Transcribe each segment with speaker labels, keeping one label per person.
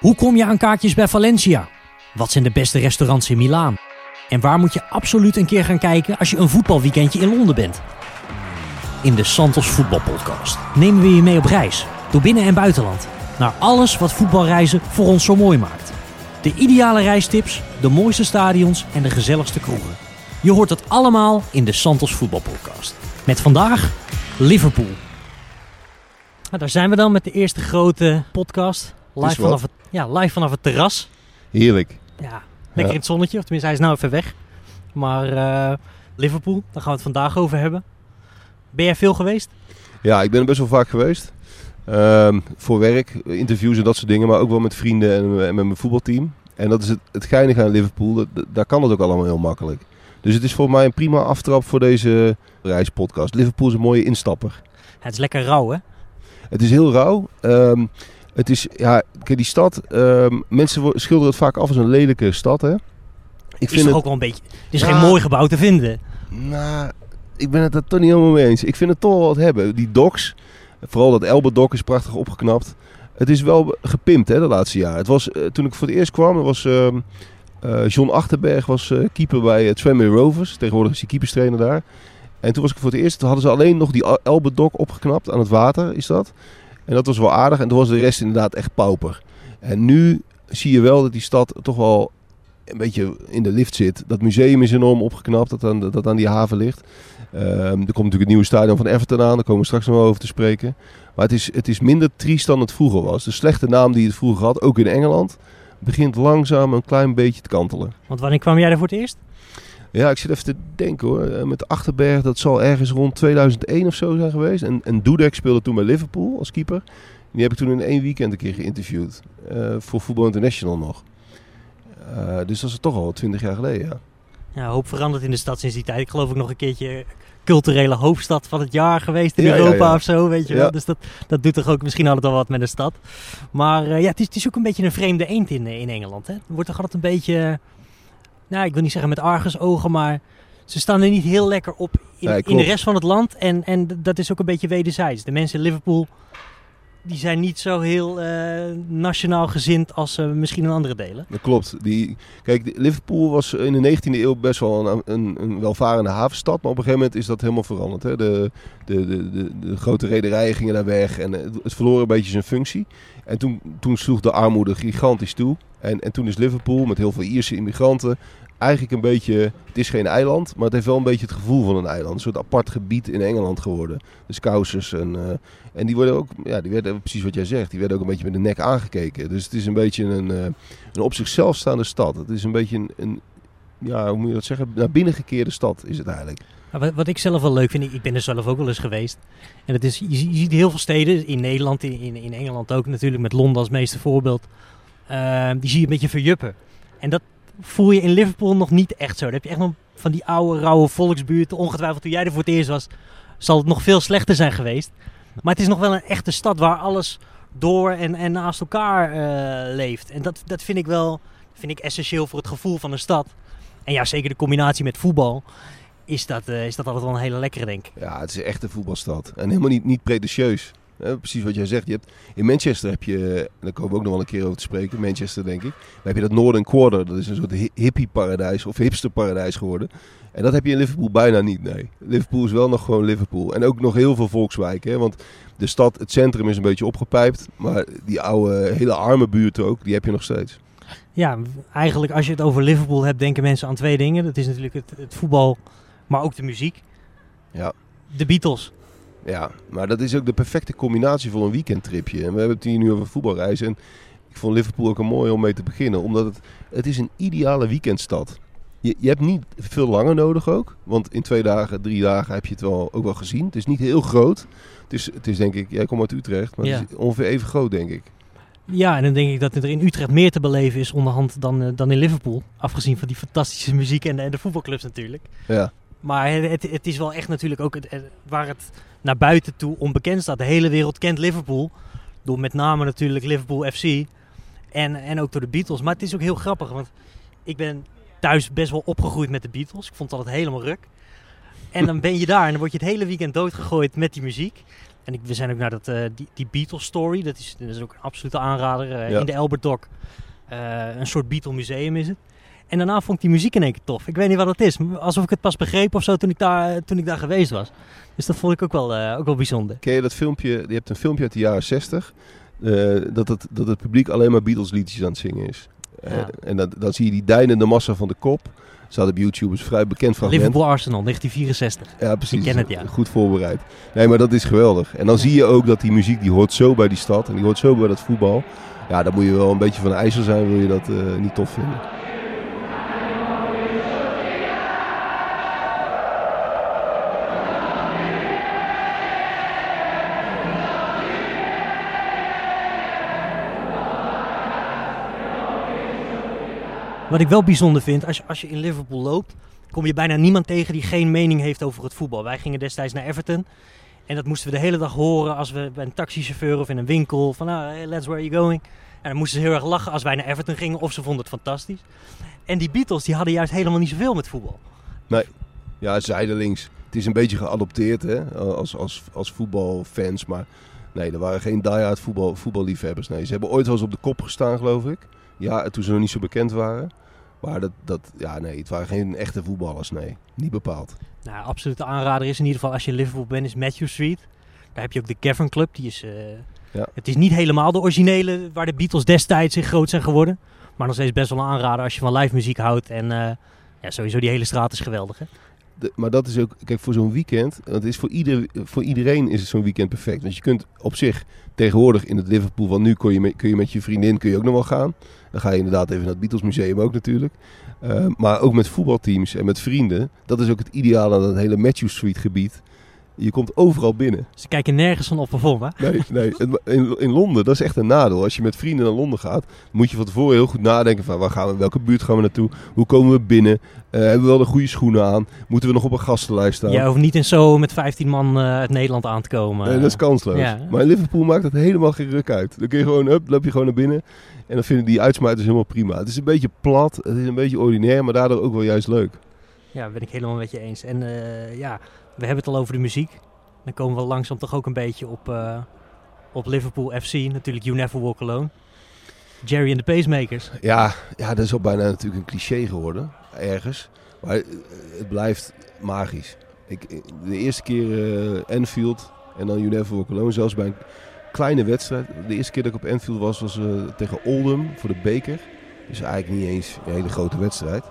Speaker 1: Hoe kom je aan kaartjes bij Valencia? Wat zijn de beste restaurants in Milaan? En waar moet je absoluut een keer gaan kijken als je een voetbalweekendje in Londen bent? In de Santos Voetbalpodcast nemen we je mee op reis door binnen- en buitenland naar alles wat voetbalreizen voor ons zo mooi maakt. De ideale reistips, de mooiste stadions en de gezelligste kroegen. Je hoort het allemaal in de Santos Voetbalpodcast. Met vandaag Liverpool. Nou, daar zijn we dan met de eerste grote podcast. Live vanaf het, ja, live vanaf het terras.
Speaker 2: Heerlijk.
Speaker 1: Ja, lekker in het zonnetje. Of tenminste, hij is nou even weg. Maar eh, Liverpool, daar gaan we het vandaag over hebben. Ben jij veel geweest?
Speaker 2: Ja, ik ben er best wel vaak geweest. Ehm, voor werk, interviews en dat soort dingen. Maar ook wel met vrienden en, en met mijn voetbalteam. En dat is het, het geinige aan Liverpool. Dat, daar kan het ook allemaal heel makkelijk. Dus het is voor mij een prima aftrap voor deze reispodcast. Liverpool is een mooie instapper.
Speaker 1: Het is lekker rauw, hè?
Speaker 2: Het is heel rauw. Ehm, het is, ja, kijk, die stad. ehm, mensen schilderen het vaak af als een lelijke stad, hè? Ik
Speaker 1: is
Speaker 2: vind
Speaker 1: toch
Speaker 2: het.
Speaker 1: ook wel een beetje... Er is
Speaker 2: Ja.
Speaker 1: geen mooi gebouw te vinden.
Speaker 2: Nou, ik ben het er toch niet helemaal mee eens. Ik vind het toch wel wat hebben. Die docks, vooral dat Elbe-dok is prachtig opgeknapt. Het is wel gepimpt hè, de laatste jaren. Het was, eh, toen ik voor het eerst kwam, er was ehm, eh, John Achterberg was eh, keeper bij het Tranmere Rovers. Tegenwoordig is hij keeperstrainer daar. En toen was ik voor het eerst, toen hadden ze alleen nog die Elbe-dok opgeknapt aan het water, is dat. En dat was wel aardig. En toen was de rest inderdaad echt pauper. En nu zie je wel dat die stad toch wel een beetje in de lift zit. Dat museum is enorm opgeknapt dat aan, dat aan die haven ligt. Ehm, er komt natuurlijk het nieuwe stadion van Everton aan. Daar komen we straks nog wel over te spreken. Maar het is, het is minder triest dan het vroeger was. De slechte naam die het vroeger had, ook in Engeland, begint langzaam een klein beetje te kantelen.
Speaker 1: Want wanneer kwam jij er voor het eerst?
Speaker 2: Ja, ik zit even te denken hoor. Eh, Met Achterberg, dat zal ergens rond 2001 of zo zijn geweest. En, en Dudek speelde toen bij Liverpool als keeper. Die heb ik toen in één weekend een keer geïnterviewd. eh, voor Football International nog. Eh, dus dat is toch al 20 jaar geleden, ja.
Speaker 1: Ja, hoop veranderd in de stad sinds die tijd. Ik geloof ook nog een keertje culturele hoofdstad van het jaar geweest in
Speaker 2: Ja,
Speaker 1: Europa
Speaker 2: ja.
Speaker 1: of zo, weet je wel. Dus dat, dat doet toch ook misschien altijd wel wat met een stad. Maar ja, het is, het is ook een beetje een vreemde eend in, in Engeland. Hè? Er wordt toch altijd een beetje, nou ik wil niet zeggen met argusogen, maar ze staan er niet heel lekker op in,
Speaker 2: Nee,
Speaker 1: in de rest van het land. En, en dat is ook een beetje wederzijds. De mensen in Liverpool, die zijn niet zo heel eh, nationaal gezind als eh, misschien in andere delen.
Speaker 2: Dat klopt. Die, kijk, Liverpool was in de 19e eeuw best wel een, een, een welvarende havenstad. Maar op een gegeven moment is dat helemaal veranderd. Hè. De, de, de, de, de grote rederijen gingen daar weg en eh, het, het verloor een beetje zijn functie. En toen, toen sloeg de armoede gigantisch toe. En, en toen is Liverpool met heel veel Ierse immigranten eigenlijk een beetje... Het is geen eiland, maar het heeft wel een beetje het gevoel van een eiland. Een soort apart gebied in Engeland geworden. De Scousers en... eh, en die worden ook, ja, die werden precies wat jij zegt, die werden ook een beetje met de nek aangekeken. Dus het is een beetje een, eh, een op zichzelf staande stad. Het is een beetje een, een ja, hoe moet je dat zeggen, naar binnen gekeerde stad is het eigenlijk.
Speaker 1: Wat, wat ik zelf wel leuk vind, ik- ben er zelf ook wel eens geweest. En het is, je, zie- je ziet heel veel steden, in Nederland, in, in, in Engeland ook natuurlijk, met Londen als meeste voorbeeld. Ehm, die zie je een beetje verjuppen. En dat voel je in Liverpool nog niet echt zo. Dan heb je echt nog van die oude, rauwe volksbuurten. Ongetwijfeld toen jij er voor het eerst was, zal het nog veel slechter zijn geweest. Maar het is nog wel een echte stad waar alles door en, en naast elkaar eh, leeft. En dat, dat vind ik wel vind ik essentieel voor het gevoel van een stad. En ja, zeker de combinatie met voetbal is dat, eh, is dat altijd wel een hele lekkere, denk ik.
Speaker 2: Ja, het is echt een voetbalstad. En helemaal niet, niet pretentieus. Eh, precies wat jij zegt. Je hebt, in Manchester heb je, en daar komen we ook nog wel een keer over te spreken, Manchester denk ik. Dan heb je dat Northern Quarter, dat is een soort hi- hippie-paradijs of hipster-paradijs geworden. En dat heb je in Liverpool bijna niet, nee. Liverpool is wel nog gewoon Liverpool. En ook nog heel veel volkswijken, hè, want de stad, het centrum is een beetje opgepijpt. Maar die oude, hele arme buurten ook, die heb je nog steeds.
Speaker 1: Ja, eigenlijk als je het over Liverpool hebt, denken mensen aan twee dingen. Dat is natuurlijk het, het voetbal, maar ook de muziek.
Speaker 2: Ja.
Speaker 1: De Beatles.
Speaker 2: Ja, maar dat is ook de perfecte combinatie voor een weekendtripje. En we hebben het hier nu over voetbalreizen. En ik vond Liverpool ook een mooi om mee te beginnen. Omdat het, het is een ideale weekendstad. Je, je hebt niet veel langer nodig ook. Want in twee dagen, drie dagen heb je het wel, ook wel gezien. Het is niet heel groot. Het is, het is denk ik, jij komt uit Utrecht, maar
Speaker 1: Ja.
Speaker 2: het is ongeveer even groot denk ik.
Speaker 1: Ja, en dan denk ik dat er in Utrecht meer te beleven is onderhand dan, eh, dan in Liverpool. Afgezien van die fantastische muziek en, de- en de voetbalclubs natuurlijk.
Speaker 2: Ja,
Speaker 1: Maar het, het, is wel echt natuurlijk ook het, waar het naar buiten toe onbekend staat. De hele wereld kent Liverpool. Door met name natuurlijk Liverpool FC. En, en ook door de Beatles. Maar het is ook heel grappig. Want ik ben thuis best wel opgegroeid met de Beatles. Ik vond het altijd helemaal ruk. En dan ben je daar en dan word je het hele weekend doodgegooid met die muziek. En ik, we zijn ook naar dat, eh, die, die Beatles story. Dat is, dat is ook een absolute aanrader. eh,
Speaker 2: Ja.
Speaker 1: In de Albert Dock. Eh, een soort Beatle museum is het. En daarna vond ik die muziek in één keer tof. Ik weet niet wat het is. Alsof ik het pas begreep of zo toen ik daar, toen ik daar geweest was. Dus dat vond ik ook wel, eh, ook wel bijzonder.
Speaker 2: Ken je dat filmpje? Je hebt een filmpje uit de jaren 60. eh, dat, het, dat het publiek alleen maar Beatles liedjes aan het zingen is. Eh, en dat, dan zie je die deinende massa van de kop. Staat op YouTube, is vrij bekend fragment.
Speaker 1: Liverpool Arsenal, 1964.
Speaker 2: Ja, precies.
Speaker 1: Ik ken het, ja.
Speaker 2: Goed voorbereid. Nee, maar dat is geweldig. En dan zie je ook dat die muziek, die hoort zo bij die stad. En die hoort zo bij dat voetbal. Ja, dan moet je wel een beetje van de ijzer zijn, wil je dat niet tof vinden.
Speaker 1: Wat ik wel bijzonder vind, als je, als je in Liverpool loopt, kom je bijna niemand tegen die geen mening heeft over het voetbal. Wij gingen destijds naar Everton. En dat moesten we de hele dag horen als we bij een taxichauffeur of in een winkel van, hey, let's where are you going? En dan moesten ze heel erg lachen als wij naar Everton gingen of ze vonden het fantastisch. En die Beatles, die hadden juist helemaal niet zoveel met voetbal.
Speaker 2: Ja, zijdelings. Het is een beetje geadopteerd hè, als, als, als voetbalfans. Maar nee, er waren geen die-hard voetbal, voetballiefhebbers. Nee, ze hebben ooit wel eens op de kop gestaan, geloof ik. Ja, toen ze nog niet zo bekend waren. Maar dat, dat, ja, nee, het waren geen echte voetballers. Nee, niet bepaald.
Speaker 1: Nou, absolute aanrader is in ieder geval als je in Liverpool bent, is Matthew Street. Daar heb je ook de Cavern Club. Die is, eh,
Speaker 2: Ja.
Speaker 1: Het is niet helemaal de originele waar de Beatles destijds in groot zijn geworden. Maar nog steeds best wel een aanrader als je van live muziek houdt. En eh, ja, sowieso die hele straat is geweldig. Hè?
Speaker 2: Maar dat is ook, kijk, voor zo'n weekend, het is voor, ieder, voor iedereen is zo'n weekend perfect. Want je kunt op zich tegenwoordig in het Liverpool van nu kun je, met, kun je met je vriendin kun je ook nog wel gaan. Dan ga je inderdaad even naar het Beatles Museum ook natuurlijk. Eh, maar ook met voetbalteams en met vrienden. Dat is ook het ideale aan het hele Matthew Street gebied. Je komt overal binnen.
Speaker 1: Ze kijken nergens van op om. Hè?
Speaker 2: Nee, nee. In, in Londen, dat is echt een nadeel. Als je met vrienden naar Londen gaat, moet je van tevoren heel goed nadenken van waar gaan we, welke buurt gaan we naartoe, hoe komen we binnen, Eh, hebben we wel de goede schoenen aan, moeten we nog op een gastenlijst staan.
Speaker 1: Je hoeft niet in zo met 15 man eh, uit Nederland aan te komen.
Speaker 2: Nee, dat is kansloos.
Speaker 1: Ja.
Speaker 2: Maar in Liverpool maakt het helemaal geen ruk uit. Dan kun je gewoon, up, loop je gewoon naar binnen. En dan vinden die uitsmijters helemaal prima. Het is een beetje plat, het is een beetje ordinair, maar daardoor ook wel juist leuk.
Speaker 1: Ja, ben ik helemaal met je eens. En eh, ja, we hebben het al over de muziek. Dan komen we langzaam toch ook een beetje op, eh, op Liverpool FC. Natuurlijk You Never Walk Alone. Jerry en de Pacemakers.
Speaker 2: Ja, ja, dat is al bijna natuurlijk een cliché geworden, ergens. Maar eh, het blijft magisch. Ik, eh, de eerste keer eh Anfield en dan You Never Walk Alone, zelfs bij een kleine wedstrijd. De eerste keer dat ik op Anfield was, was tegen Oldham voor de beker. Dus eigenlijk niet eens een hele grote wedstrijd.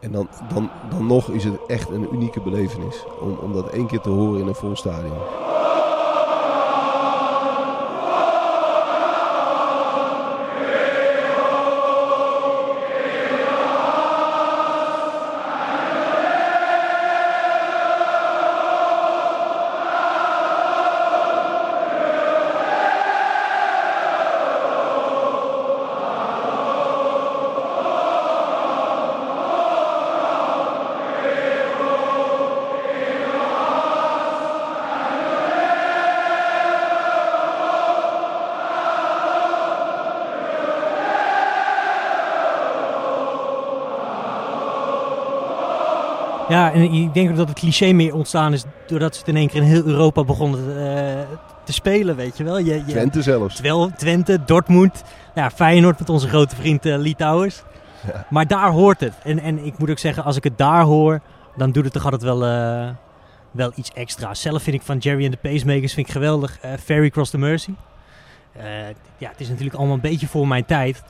Speaker 2: En dan, dan, dan nog is het echt een unieke belevenis om, om dat één keer te horen in een vol stadion.
Speaker 1: Ja, en ik denk ook dat het cliché meer ontstaan is doordat ze het in één keer in heel Europa begonnen eh, te spelen, weet je wel. Je, je,
Speaker 2: Twente zelfs.
Speaker 1: Twente, Dortmund, ja, Feyenoord met onze grote vriend Lee Towers.
Speaker 2: Ja.
Speaker 1: Maar daar hoort het. En, en ik moet ook zeggen, als ik het daar hoor, dan doet het toch altijd wel, eh, wel iets extra. Zelf vind ik van Jerry and the Pacemakers vind ik geweldig. Ferry Cross the Mercy. Ja, het is natuurlijk allemaal een beetje voor mijn tijd.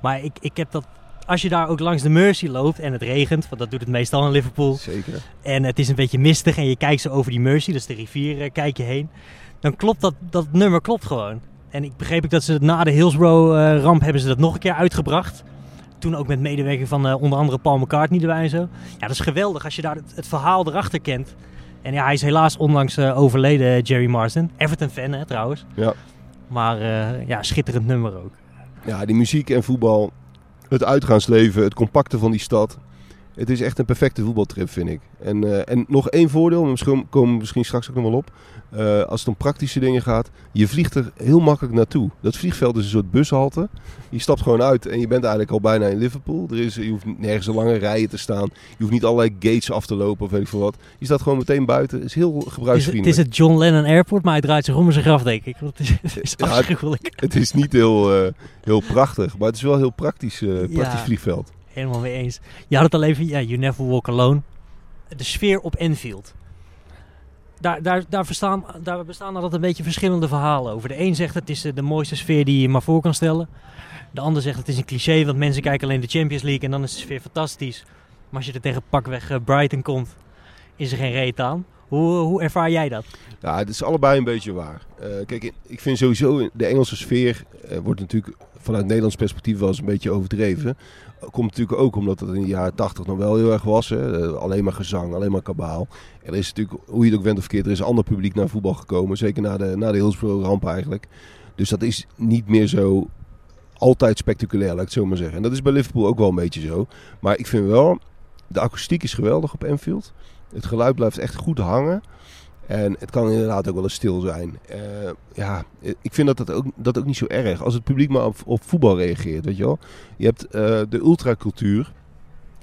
Speaker 1: Maar ik, ik heb dat, als je daar ook langs de Mercy loopt en het regent, want dat doet het meestal in Liverpool.
Speaker 2: Zeker.
Speaker 1: En het is een beetje mistig en je kijkt zo over die Mercy, dus de rivier, eh, kijk je heen. Dan klopt dat, dat nummer klopt gewoon. En ik begreep ik dat ze het na de Hillsborough eh, ramp hebben ze dat nog een keer uitgebracht. Toen ook met medewerking van eh, onder andere Paul McCartney erbij en zo. Ja, dat is geweldig als je daar het, het verhaal erachter kent. En ja, hij is helaas onlangs overleden, Jerry Marsden. Everton-fan hè, trouwens.
Speaker 2: Ja.
Speaker 1: Maar ja, schitterend nummer ook.
Speaker 2: Ja, die muziek en voetbal, het uitgaansleven, het compacte van die stad. Het is echt een perfecte voetbaltrip, vind ik. En, eh, en nog één voordeel, misschien komen we misschien straks ook nog wel op. Eh, als het om praktische dingen gaat, je vliegt er heel makkelijk naartoe. Dat vliegveld is een soort bushalte. Je stapt gewoon uit en je bent eigenlijk al bijna in Liverpool. Er is, je hoeft nergens een lange rijen te staan. Je hoeft niet allerlei gates af te lopen of weet ik veel wat. Je staat gewoon meteen buiten. Het is heel gebruiksvriendelijk.
Speaker 1: het is het John Lennon Airport, maar hij draait zich om in zijn graf, denk ik. Want het is, het is
Speaker 2: Ja, het-
Speaker 1: afschuwelijk.
Speaker 2: Het is niet heel, eh, heel prachtig, maar het is wel een heel praktisch, eh, praktisch
Speaker 1: Ja.
Speaker 2: vliegveld.
Speaker 1: Helemaal mee eens. Je had het al even, ja, You Never Walk Alone. De sfeer op Enfield. Daar, daar, daar, verstaan, daar bestaan altijd een beetje verschillende verhalen over. De een zegt het is eh, de mooiste sfeer die je maar voor kan stellen. De ander zegt het is een cliché, want mensen kijken alleen de Champions League en dan is de sfeer fantastisch. Maar als je er tegen pakweg eh, Brighton komt, is er geen reet aan. Hoe, hoe ervaar jij dat?
Speaker 2: Ja, het is allebei een beetje waar. Eh, kijk, ik vind sowieso de Engelse sfeer eh, wordt natuurlijk vanuit Nederlands perspectief wel eens een beetje overdreven. Komt natuurlijk ook omdat het in de jaren 80 nog wel heel erg was. Hè? Eh, alleen maar gezang, alleen maar kabaal. Er is natuurlijk, hoe je het ook went of verkeerd, er is ander publiek naar voetbal gekomen. Zeker na de, na de Hillsborough-ramp eigenlijk. Dus dat is niet meer zo altijd spectaculair, laat ik het zo maar zeggen. En dat is bij Liverpool ook wel een beetje zo. Maar ik vind wel, de akoestiek is geweldig op Anfield. Het geluid blijft echt goed hangen. En het kan inderdaad ook wel eens stil zijn. Eh, ja, ik vind dat, dat, ook, dat ook niet zo erg. Als het publiek maar op, op voetbal reageert, weet je wel. Je hebt eh, de ultracultuur.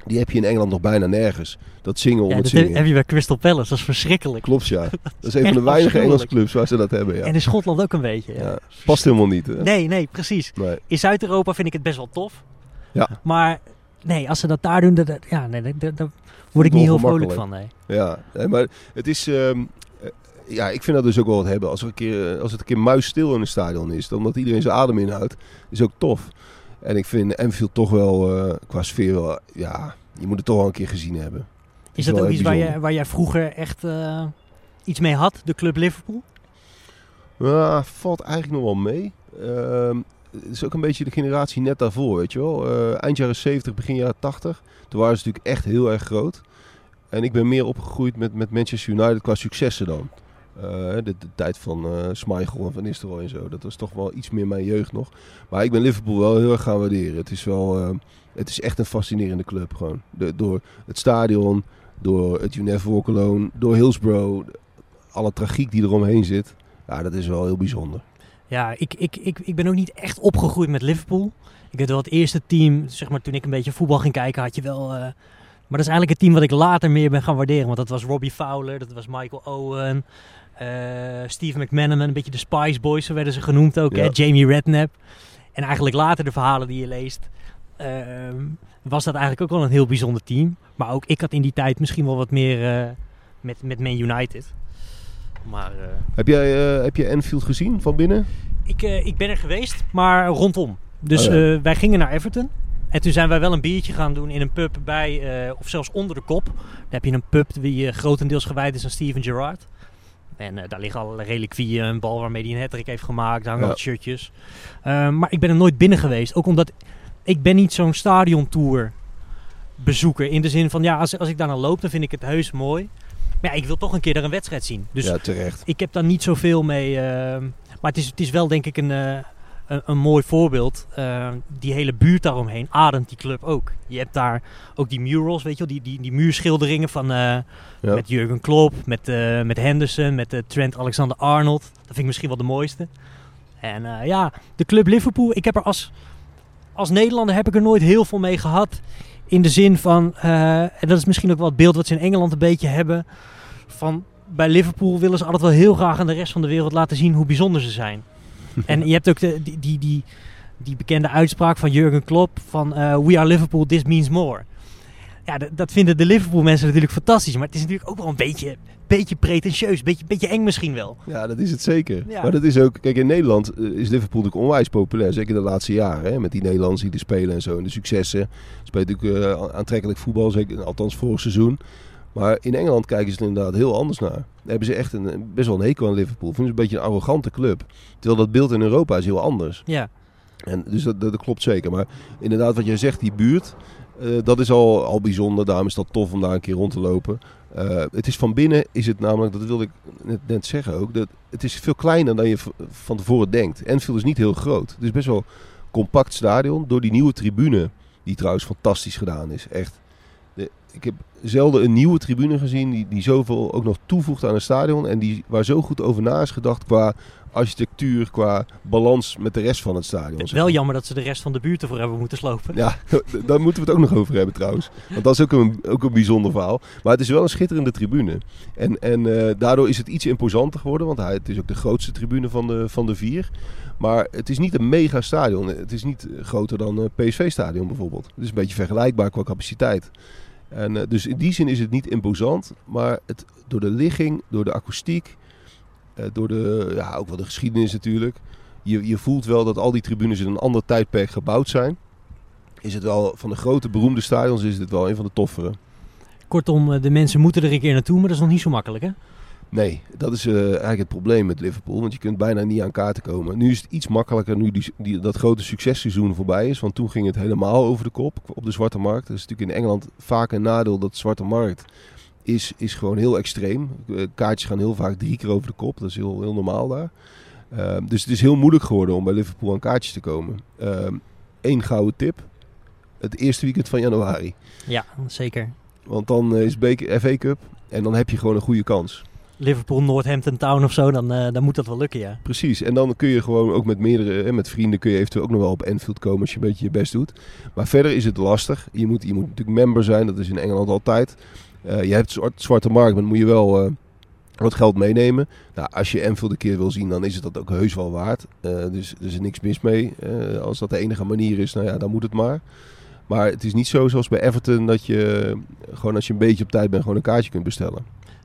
Speaker 2: Die heb je in Engeland nog bijna nergens. Dat zingen om
Speaker 1: Ja,
Speaker 2: het
Speaker 1: dat heb,
Speaker 2: zingen.
Speaker 1: heb je bij Crystal Palace, dat is verschrikkelijk.
Speaker 2: Klopt, ja. Dat is een van de weinige Engelse clubs waar ze dat hebben, ja.
Speaker 1: En in Schotland ook een beetje.
Speaker 2: ja. Past helemaal niet, hè?
Speaker 1: Nee, nee, precies.
Speaker 2: Nee.
Speaker 1: In Zuid-Europa vind ik het best wel tof.
Speaker 2: Ja.
Speaker 1: Maar nee, als ze dat daar doen, dat, ja, nee, daar- word ik niet heel vrolijk van. Nee.
Speaker 2: Ja, nee, maar het is... ehm, eh, ja, ik vind dat dus ook wel wat hebben. Als, er een keer, eh, als het een keer muisstil in een stadion is, dan dat iedereen zijn adem inhoudt, is ook tof. En ik vind Anfield toch wel, eh, qua sfeer wel, ja, je moet het toch wel een keer gezien hebben.
Speaker 1: Is dat ook iets waar, je,
Speaker 2: bijzonder.
Speaker 1: waar jij vroeger echt eh, iets mee had, de club Liverpool?
Speaker 2: Ja, valt eigenlijk nog wel mee. Ehm, het is ook een beetje de generatie net daarvoor, weet je wel. Eind jaren 70, begin jaren 80. Toen waren ze natuurlijk echt heel erg groot. En ik ben meer opgegroeid met, met Manchester United qua successen dan. Eh, de, de tijd van Schmeichel en Van Nistelrooy en zo. Dat was toch wel iets meer mijn jeugd nog. Maar ik ben Liverpool wel heel erg gaan waarderen. Het is wel... eh, het is echt een fascinerende club gewoon. De- door het stadion, door het Walk Alone, door Hillsborough. Alle tragiek die eromheen zit. Ja, dat is wel heel bijzonder.
Speaker 1: Ja, ik, ik, ik, ik ben ook niet echt opgegroeid met Liverpool. Ik weet wel, het eerste team, zeg maar toen ik een beetje voetbal ging kijken, had je wel... maar dat is eigenlijk het team wat ik later meer ben gaan waarderen. Want dat was Robbie Fowler, dat was Michael Owen, Steve McManaman, een beetje de Spice Boys, zo werden ze genoemd ook.
Speaker 2: Ja.
Speaker 1: Hè? Jamie Redknapp. En eigenlijk later de verhalen die je leest, ehm, was dat eigenlijk ook wel een heel bijzonder team. Maar ook ik had in die tijd misschien wel wat meer eh, met, met Man United. Maar eh,
Speaker 2: Heb jij eh, heb je Anfield gezien van binnen?
Speaker 1: ik, eh, ik ben er geweest, maar rondom. Dus
Speaker 2: Oh ja.
Speaker 1: eh, wij gingen naar Everton. En toen zijn wij wel een biertje gaan doen in een pub bij, eh, of zelfs onder de kop. Daar heb je een pub die eh, grotendeels gewijd is aan Steven Gerrard. En eh, daar liggen allerlei reliquieën, een bal waarmee hij een hattrick heeft gemaakt, daar hangen
Speaker 2: Ja.
Speaker 1: wat shirtjes. Eh, maar ik ben er nooit binnen geweest. Ook omdat ik ben niet zo'n stadiontour bezoeker. In de zin van, ja, als, als ik daar naar loop, dan vind ik het heus mooi. Maar ja, ik wil toch een keer daar een wedstrijd zien. Dus
Speaker 2: ja, terecht.
Speaker 1: ik heb daar niet zoveel mee. eh, maar het is, het is wel denk ik een, eh, een, een mooi voorbeeld. Eh, die hele buurt daaromheen ademt die club ook. Je hebt daar ook die murals, weet je wel, die, die, die muurschilderingen van eh,
Speaker 2: Ja.
Speaker 1: met Jurgen Klopp, met, eh, met Henderson, met Trent Alexander-Arnold. Dat vind ik misschien wel de mooiste. En ja, de club Liverpool, ik heb er als, als Nederlander heb ik er nooit heel veel mee gehad. In de zin van, en dat is misschien ook wel het beeld wat ze in Engeland een beetje hebben. Van bij Liverpool willen ze altijd wel heel graag aan de rest van de wereld laten zien hoe bijzonder ze zijn. en je hebt ook de, die, die, die, die bekende uitspraak van Jurgen Klopp van eh, We are Liverpool, this means more. Ja, dat, dat vinden de Liverpool mensen natuurlijk fantastisch. Maar het is natuurlijk ook wel een beetje, beetje pretentieus. Een beetje, beetje eng misschien wel.
Speaker 2: Ja, dat is het zeker.
Speaker 1: Ja.
Speaker 2: Maar dat is ook... Kijk, in Nederland eh, is Liverpool natuurlijk onwijs populair. Zeker de laatste jaren. Hè, met die Nederlanders die er spelen en zo. En de successen. Speelt natuurlijk eh, aantrekkelijk voetbal. Zeker, althans vorig seizoen. Maar in Engeland kijken ze er inderdaad heel anders naar. Daar hebben ze echt een, best wel een hekel aan Liverpool. Vinden ze een beetje een arrogante club. Terwijl dat beeld in Europa is heel anders.
Speaker 1: Ja,
Speaker 2: En dus dat, dat, dat klopt zeker. Maar inderdaad, wat jij zegt, die buurt, eh, dat is al, al bijzonder. Daarom is dat tof om daar een keer rond te lopen. Eh, het is van binnen, is het namelijk, dat wilde ik net, net zeggen ook, dat het is veel kleiner dan je van tevoren denkt. Enfield is niet heel groot. Het is best wel een compact stadion door die nieuwe tribune, die trouwens fantastisch gedaan is. Echt. Ik heb zelden een nieuwe tribune gezien die, die zoveel ook nog toevoegt aan een stadion. En die, waar zo goed over na is gedacht qua architectuur, qua balans met de rest van het stadion.
Speaker 1: Het is wel jammer dat ze de rest van de buurt ervoor hebben moeten slopen.
Speaker 2: Ja, daar moeten we het ook nog over hebben trouwens. Want dat is ook een, ook een bijzonder verhaal. Maar het is wel een schitterende tribune. En, en eh, daardoor is het iets imposanter geworden. Want hij, het is ook de grootste tribune van de, van de vier. Maar het is niet een mega stadion. Het is niet groter dan een PSV-stadion bijvoorbeeld. Het is een beetje vergelijkbaar qua capaciteit. En, uh, dus in die zin is het niet imposant. Maar het, door de ligging, door de akoestiek, uh, door de, ja, ook wel de geschiedenis natuurlijk. Je, je voelt wel dat al die tribunes in een ander tijdperk gebouwd zijn. Is het wel, van de grote beroemde stadions is het wel een van de toffere.
Speaker 1: Kortom, de mensen moeten er een keer naartoe, maar dat is nog niet zo makkelijk hè?
Speaker 2: Nee, dat is uh, eigenlijk het probleem met Liverpool. Want je kunt bijna niet aan kaarten komen. Nu is het iets makkelijker nu die, die, dat grote successeizoen voorbij is. Want toen ging het helemaal over de kop op de zwarte markt. Dat is natuurlijk in Engeland vaak een nadeel dat de zwarte markt is, is gewoon heel extreem. Kaartjes gaan heel vaak drie keer over de kop. Dat is heel, heel normaal daar. Uh, dus het is heel moeilijk geworden om bij Liverpool aan kaartjes te komen. Eén uh, gouden tip. Het eerste weekend van januari.
Speaker 1: Ja, zeker.
Speaker 2: Want dan is beker, FA Cup en dan heb je gewoon een goede kans.
Speaker 1: Liverpool, Northampton Town of zo, dan, uh, dan moet dat wel lukken, ja.
Speaker 2: Precies, en dan kun je gewoon ook met meerdere, met vrienden kun je eventueel ook nog wel op Enfield komen als je een beetje je best doet. Maar verder is het lastig. Je moet, je moet natuurlijk member zijn, dat is in Engeland altijd. Uh, je hebt zwart, zwarte markt, maar dan moet je wel uh, wat geld meenemen. Nou, als je Enfield een keer wil zien, dan is het dat ook heus wel waard. dus er is niks mis mee. als dat de enige manier is, nou ja, dan moet het maar. Maar het is niet zo zoals bij Everton dat je gewoon als je een beetje op tijd bent gewoon een kaartje kunt bestellen.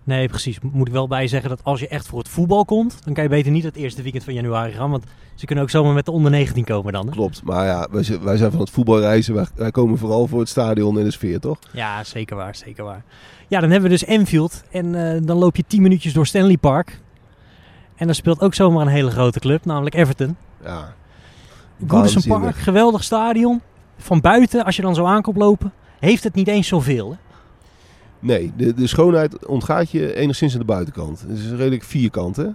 Speaker 1: Nee, precies. Moet ik wel bij zeggen dat als je echt voor het voetbal komt, dan kan je beter niet het eerste weekend van januari gaan. Want ze kunnen ook zomaar met de onder 19 komen dan. Hè?
Speaker 2: Klopt, maar ja, wij, zijn van het voetbalreizen. Wij, komen vooral voor het stadion en de sfeer, toch?
Speaker 1: Ja, zeker waar, zeker waar. Ja, dan hebben we dus Enfield. En uh, dan loop je 10 minuutjes door Stanley Park. En dan speelt ook zomaar een hele grote club, namelijk Everton.
Speaker 2: Ja.
Speaker 1: Goodison Park, geweldig stadion. Van buiten, als je dan zo aankomt lopen, heeft het niet eens zoveel. Hè?
Speaker 2: Nee, de, de schoonheid ontgaat je enigszins aan de buitenkant. Het is redelijk vierkant, hè?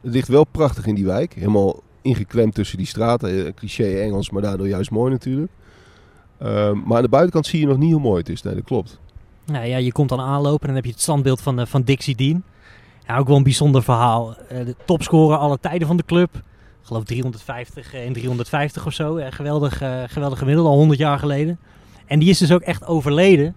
Speaker 2: Het ligt wel prachtig in die wijk. Helemaal ingeklemd tussen die straten. Cliché Engels, maar daardoor juist mooi natuurlijk. Uh, maar aan de buitenkant zie je nog niet hoe mooi het is. Nee, dat klopt.
Speaker 1: Nou ja, je komt dan aanlopen en dan heb je het standbeeld van, uh, van Dixie Dean. Ja, ook wel een bijzonder verhaal. Uh, de topscorer alle tijden van de club. Ik geloof 350 en 350 of zo. geweldig, geweldig gemiddelde, al 100 jaar geleden. En die is dus ook echt overleden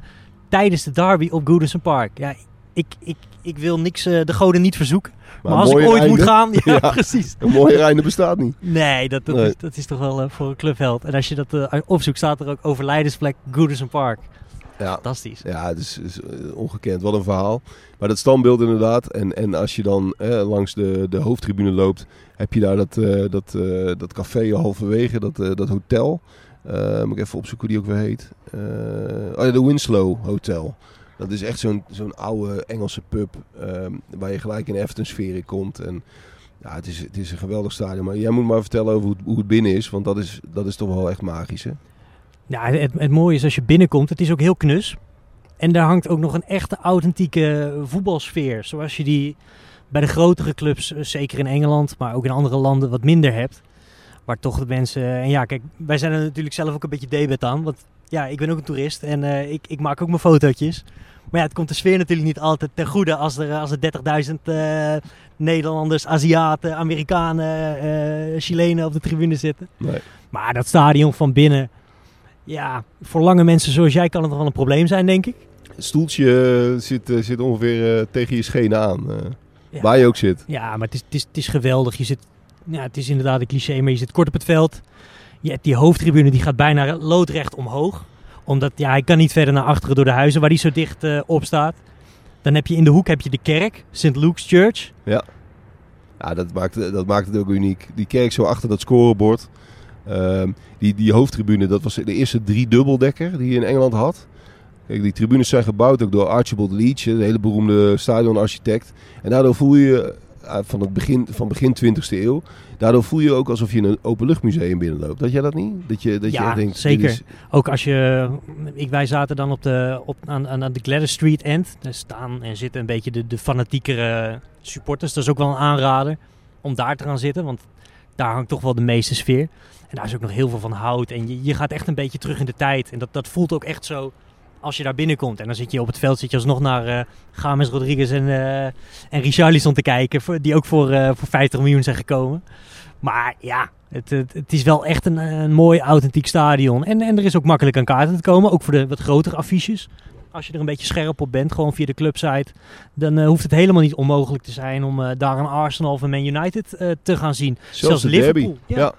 Speaker 1: tijdens de derby op Goodison Park. Ja, ik, ik, ik wil niks, uh, de goden niet verzoeken. Maar, maar als ik ooit
Speaker 2: einde,
Speaker 1: moet gaan, ja, ja, precies.
Speaker 2: Een mooie einde bestaat niet.
Speaker 1: Nee, dat, dat, nee. Is, dat is toch wel uh, voor een clubheld. En als je dat uh, opzoekt, staat er ook overlijdensplek Goodison Park.
Speaker 2: Ja.
Speaker 1: Fantastisch.
Speaker 2: Ja, het is, is, ongekend. Wat een verhaal. Maar dat standbeeld inderdaad. En, en als je dan eh, langs de, de hoofdtribune loopt, heb je daar dat, dat, dat café halverwege, dat, dat hotel. Moet ik even opzoeken hoe die ook weer heet. Uh, oh ja, de Winslow Hotel. Dat is echt zo'n zo'n oude Engelse pub. Um, waar je gelijk in Everton sfeer in komt. En ja, het is, het is een geweldig stadion. Maar jij moet maar vertellen over hoe hoe het binnen is. Want dat is, dat is toch wel echt magisch hè?
Speaker 1: Ja, het, het mooie is als je binnenkomt. Het is ook heel knus. En daar hangt ook nog een echte authentieke voetbalsfeer. Zoals je die bij de grotere clubs, zeker in Engeland, maar ook in andere landen, wat minder hebt. Waar toch de mensen. En ja, kijk, wij zijn er natuurlijk zelf ook een beetje debet aan. Want ja, ik ben ook een toerist en uh, ik, ik maak ook mijn fotootjes. Maar ja, het komt de sfeer natuurlijk niet altijd ten goede als er, als er 30.000 uh, Nederlanders, Aziaten, Amerikanen, uh, Chilenen op de tribune zitten.
Speaker 2: Nee.
Speaker 1: Maar dat stadion van binnen, ja, voor lange mensen zoals jij kan het nog wel een probleem zijn, denk ik.
Speaker 2: Het stoeltje zit, zit ongeveer tegen je schenen aan. Ja. Waar je ook zit.
Speaker 1: Ja, maar het is, het, is, het is geweldig. Je zit ja, het is inderdaad een cliché, maar je zit kort op het veld. Je die hoofdtribune die gaat bijna loodrecht omhoog. Omdat ja, hij kan niet verder naar achteren door de huizen waar die zo dicht uh, op staat. Dan heb je in de hoek heb je de kerk, St. Luke's Church.
Speaker 2: Ja, ja dat, maakt, dat maakt het ook uniek. Die kerk zo achter dat scorebord. Uh, die, die hoofdtribune, dat was de eerste drie dubbeldekker die je in Engeland had. Kijk, die tribunes zijn gebouwd ook door Archibald Leach, de hele beroemde stadionarchitect. En daardoor voel je van het begin, van begin 20e eeuw. Daardoor voel je ook alsof je in een openluchtmuseum binnenloopt. Dat jij dat niet? Dat je, dat
Speaker 1: ja,
Speaker 2: je denkt,
Speaker 1: zeker.
Speaker 2: Is...
Speaker 1: Ook als je... Ik, wij zaten dan op de, op, aan, aan de Gladys Street end. Daar staan en zitten een beetje de, de fanatiekere supporters. Dat is ook wel een aanrader om daar te gaan zitten. Want daar hangt toch wel de meeste sfeer. En daar is ook nog heel veel van hout. En je, je gaat echt een beetje terug in de tijd. En dat, dat voelt ook echt zo als je daar binnenkomt. En dan zit je op het veld, zit je alsnog naar uh, James Rodriguez en, uh, en Richarlison te kijken. Voor, die ook voor, uh, voor 50 miljoen zijn gekomen. Maar ja, het, het, het is wel echt een, een mooi authentiek stadion. En, en er is ook makkelijk aan kaarten te komen. Ook voor de wat grotere affiches. Als je er een beetje scherp op bent, gewoon via de clubsite. Dan uh, hoeft het helemaal niet onmogelijk te zijn om daar een Arsenal of een Man United te gaan zien.
Speaker 2: Zelfs,
Speaker 1: Zelfs
Speaker 2: de
Speaker 1: Liverpool.
Speaker 2: derby. Ja.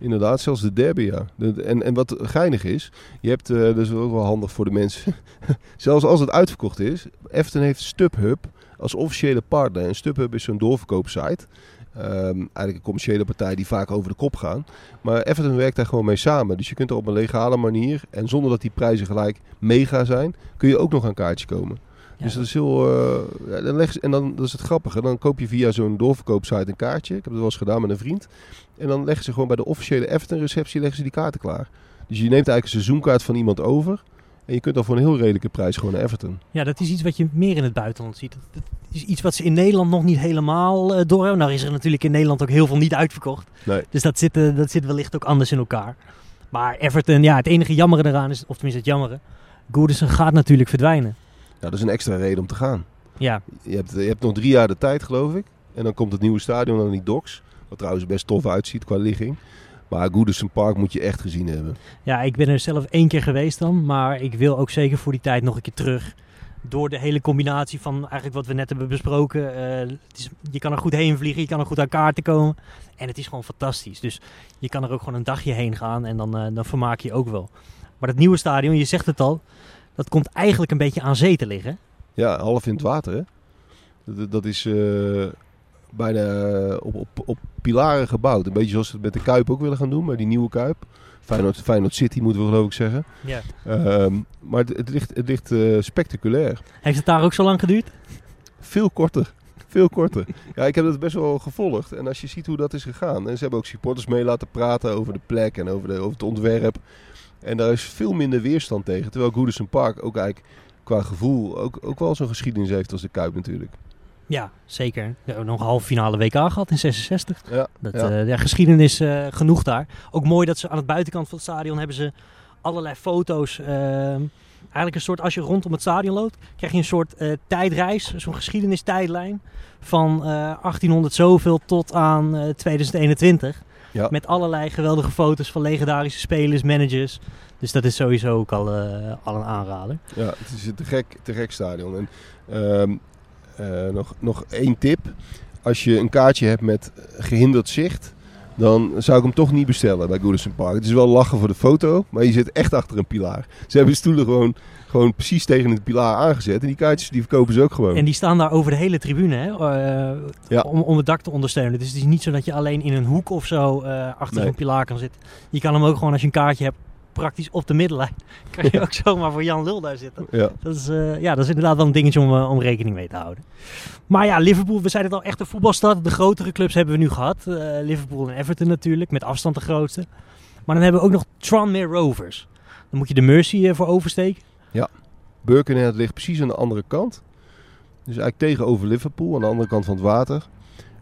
Speaker 2: Inderdaad, zelfs de derby, ja. De, en, en wat geinig is, je hebt, dat is ook wel handig voor de mensen. zelfs als het uitverkocht is, Efton heeft StubHub als officiële partner. En StubHub is zo'n doorverkoopsite. Um, eigenlijk een commerciële partij die vaak over de kop gaan. Maar Everton werkt daar gewoon mee samen. Dus je kunt er op een legale manier en zonder dat die prijzen gelijk mega zijn, kun je ook nog aan kaartje komen. Ja. Dus dat is heel. Uh, ja, dan leg, en dan dat is het grappige. Dan koop je via zo'n doorverkoopsite een kaartje. Ik heb het wel eens gedaan met een vriend. En dan leggen ze gewoon bij de officiële Everton-receptie leggen ze die kaarten klaar. Dus je neemt eigenlijk een seizoenkaart van iemand over. En je kunt dan voor een heel redelijke prijs gewoon naar Everton.
Speaker 1: Ja, dat is iets wat je meer in het buitenland ziet. Dat, is iets wat ze in Nederland nog niet helemaal uh, door hebben. Nou is er natuurlijk in Nederland ook heel veel niet uitverkocht.
Speaker 2: Nee.
Speaker 1: Dus dat zit, uh, dat zit wellicht ook anders in elkaar. Maar Everton, ja, het enige jammere eraan is, of tenminste het jammere, Goodison gaat natuurlijk verdwijnen.
Speaker 2: Ja, dat is een extra reden om te gaan.
Speaker 1: Ja.
Speaker 2: Je hebt, je hebt nog drie jaar de tijd, geloof ik. En dan komt het nieuwe stadion aan die docks. Wat trouwens best tof uitziet qua ligging. Maar Goodison Park moet je echt gezien hebben.
Speaker 1: Ja, ik ben er zelf één keer geweest dan. Maar ik wil ook zeker voor die tijd nog een keer terug. Door de hele combinatie van eigenlijk wat we net hebben besproken. Uh, het is, je kan er goed heen vliegen, je kan er goed aan kaarten komen. En het is gewoon fantastisch. Dus je kan er ook gewoon een dagje heen gaan en dan, uh, dan vermaak je ook wel. Maar dat nieuwe stadion, je zegt het al, dat komt eigenlijk een beetje aan zee te liggen.
Speaker 2: Ja, half in het water hè. Dat, dat is... Uh bijna op, op, op pilaren gebouwd. Een beetje zoals ze het met de Kuip ook willen gaan doen, maar die nieuwe Kuip. Feyenoord, Feyenoord City moeten we geloof ik zeggen.
Speaker 1: Ja.
Speaker 2: Um, maar het, het, ligt, het ligt uh, spectaculair.
Speaker 1: Heeft het daar ook zo lang geduurd?
Speaker 2: Veel korter. Veel korter. Ja, ik heb het best wel gevolgd. En als je ziet hoe dat is gegaan. En ze hebben ook supporters mee laten praten over de plek en over, de, over het ontwerp. En daar is veel minder weerstand tegen. Terwijl Goodison Park ook eigenlijk qua gevoel ook, ook wel zo'n geschiedenis heeft als de Kuip natuurlijk.
Speaker 1: Ja, zeker. We hebben nog een halve finale WK gehad in 66.
Speaker 2: Ja,
Speaker 1: dat,
Speaker 2: ja.
Speaker 1: Uh, ja geschiedenis uh, genoeg daar. Ook mooi dat ze aan de buitenkant van het stadion hebben ze allerlei foto's. Uh, eigenlijk een soort, als je rondom het stadion loopt, krijg je een soort uh, tijdreis, zo'n geschiedenistijdlijn van 1800 zoveel tot aan 2021.
Speaker 2: Ja.
Speaker 1: Met allerlei geweldige foto's van legendarische spelers, managers. Dus dat is sowieso ook al, al een aanrader.
Speaker 2: Ja, het is een te gek, te gek stadion. En, um, uh, nog, nog één tip. Als je een kaartje hebt met gehinderd zicht, dan zou ik hem toch niet bestellen bij Goodison Park. Het is wel lachen voor de foto, maar je zit echt achter een pilaar. Ze hebben stoelen gewoon, gewoon precies tegen het pilaar aangezet. En die kaartjes die verkopen ze ook gewoon.
Speaker 1: En die staan daar over de hele tribune hè? Uh,
Speaker 2: ja.
Speaker 1: om, om het dak te ondersteunen. Dus het is niet zo dat je alleen in een hoek of zo uh, achter
Speaker 2: Nee.
Speaker 1: een pilaar kan zitten. Je kan hem ook gewoon als je een kaartje hebt, praktisch op de middenlijn. Kan je ook zomaar voor Jan Lul daar zitten.
Speaker 2: Ja.
Speaker 1: Dat is, uh, ja, dat is inderdaad wel een dingetje om, uh, om rekening mee te houden. Maar ja, Liverpool, we zeiden het al, echt een voetbalstad. De grotere clubs hebben we nu gehad. Uh, Liverpool en Everton natuurlijk, met afstand de grootste. Maar dan hebben we ook nog Tranmere Rovers. Dan moet je de Mercy eh, voor oversteken.
Speaker 2: Birkenhead ligt precies aan de andere kant. Dus eigenlijk tegenover Liverpool, aan de andere kant van het water.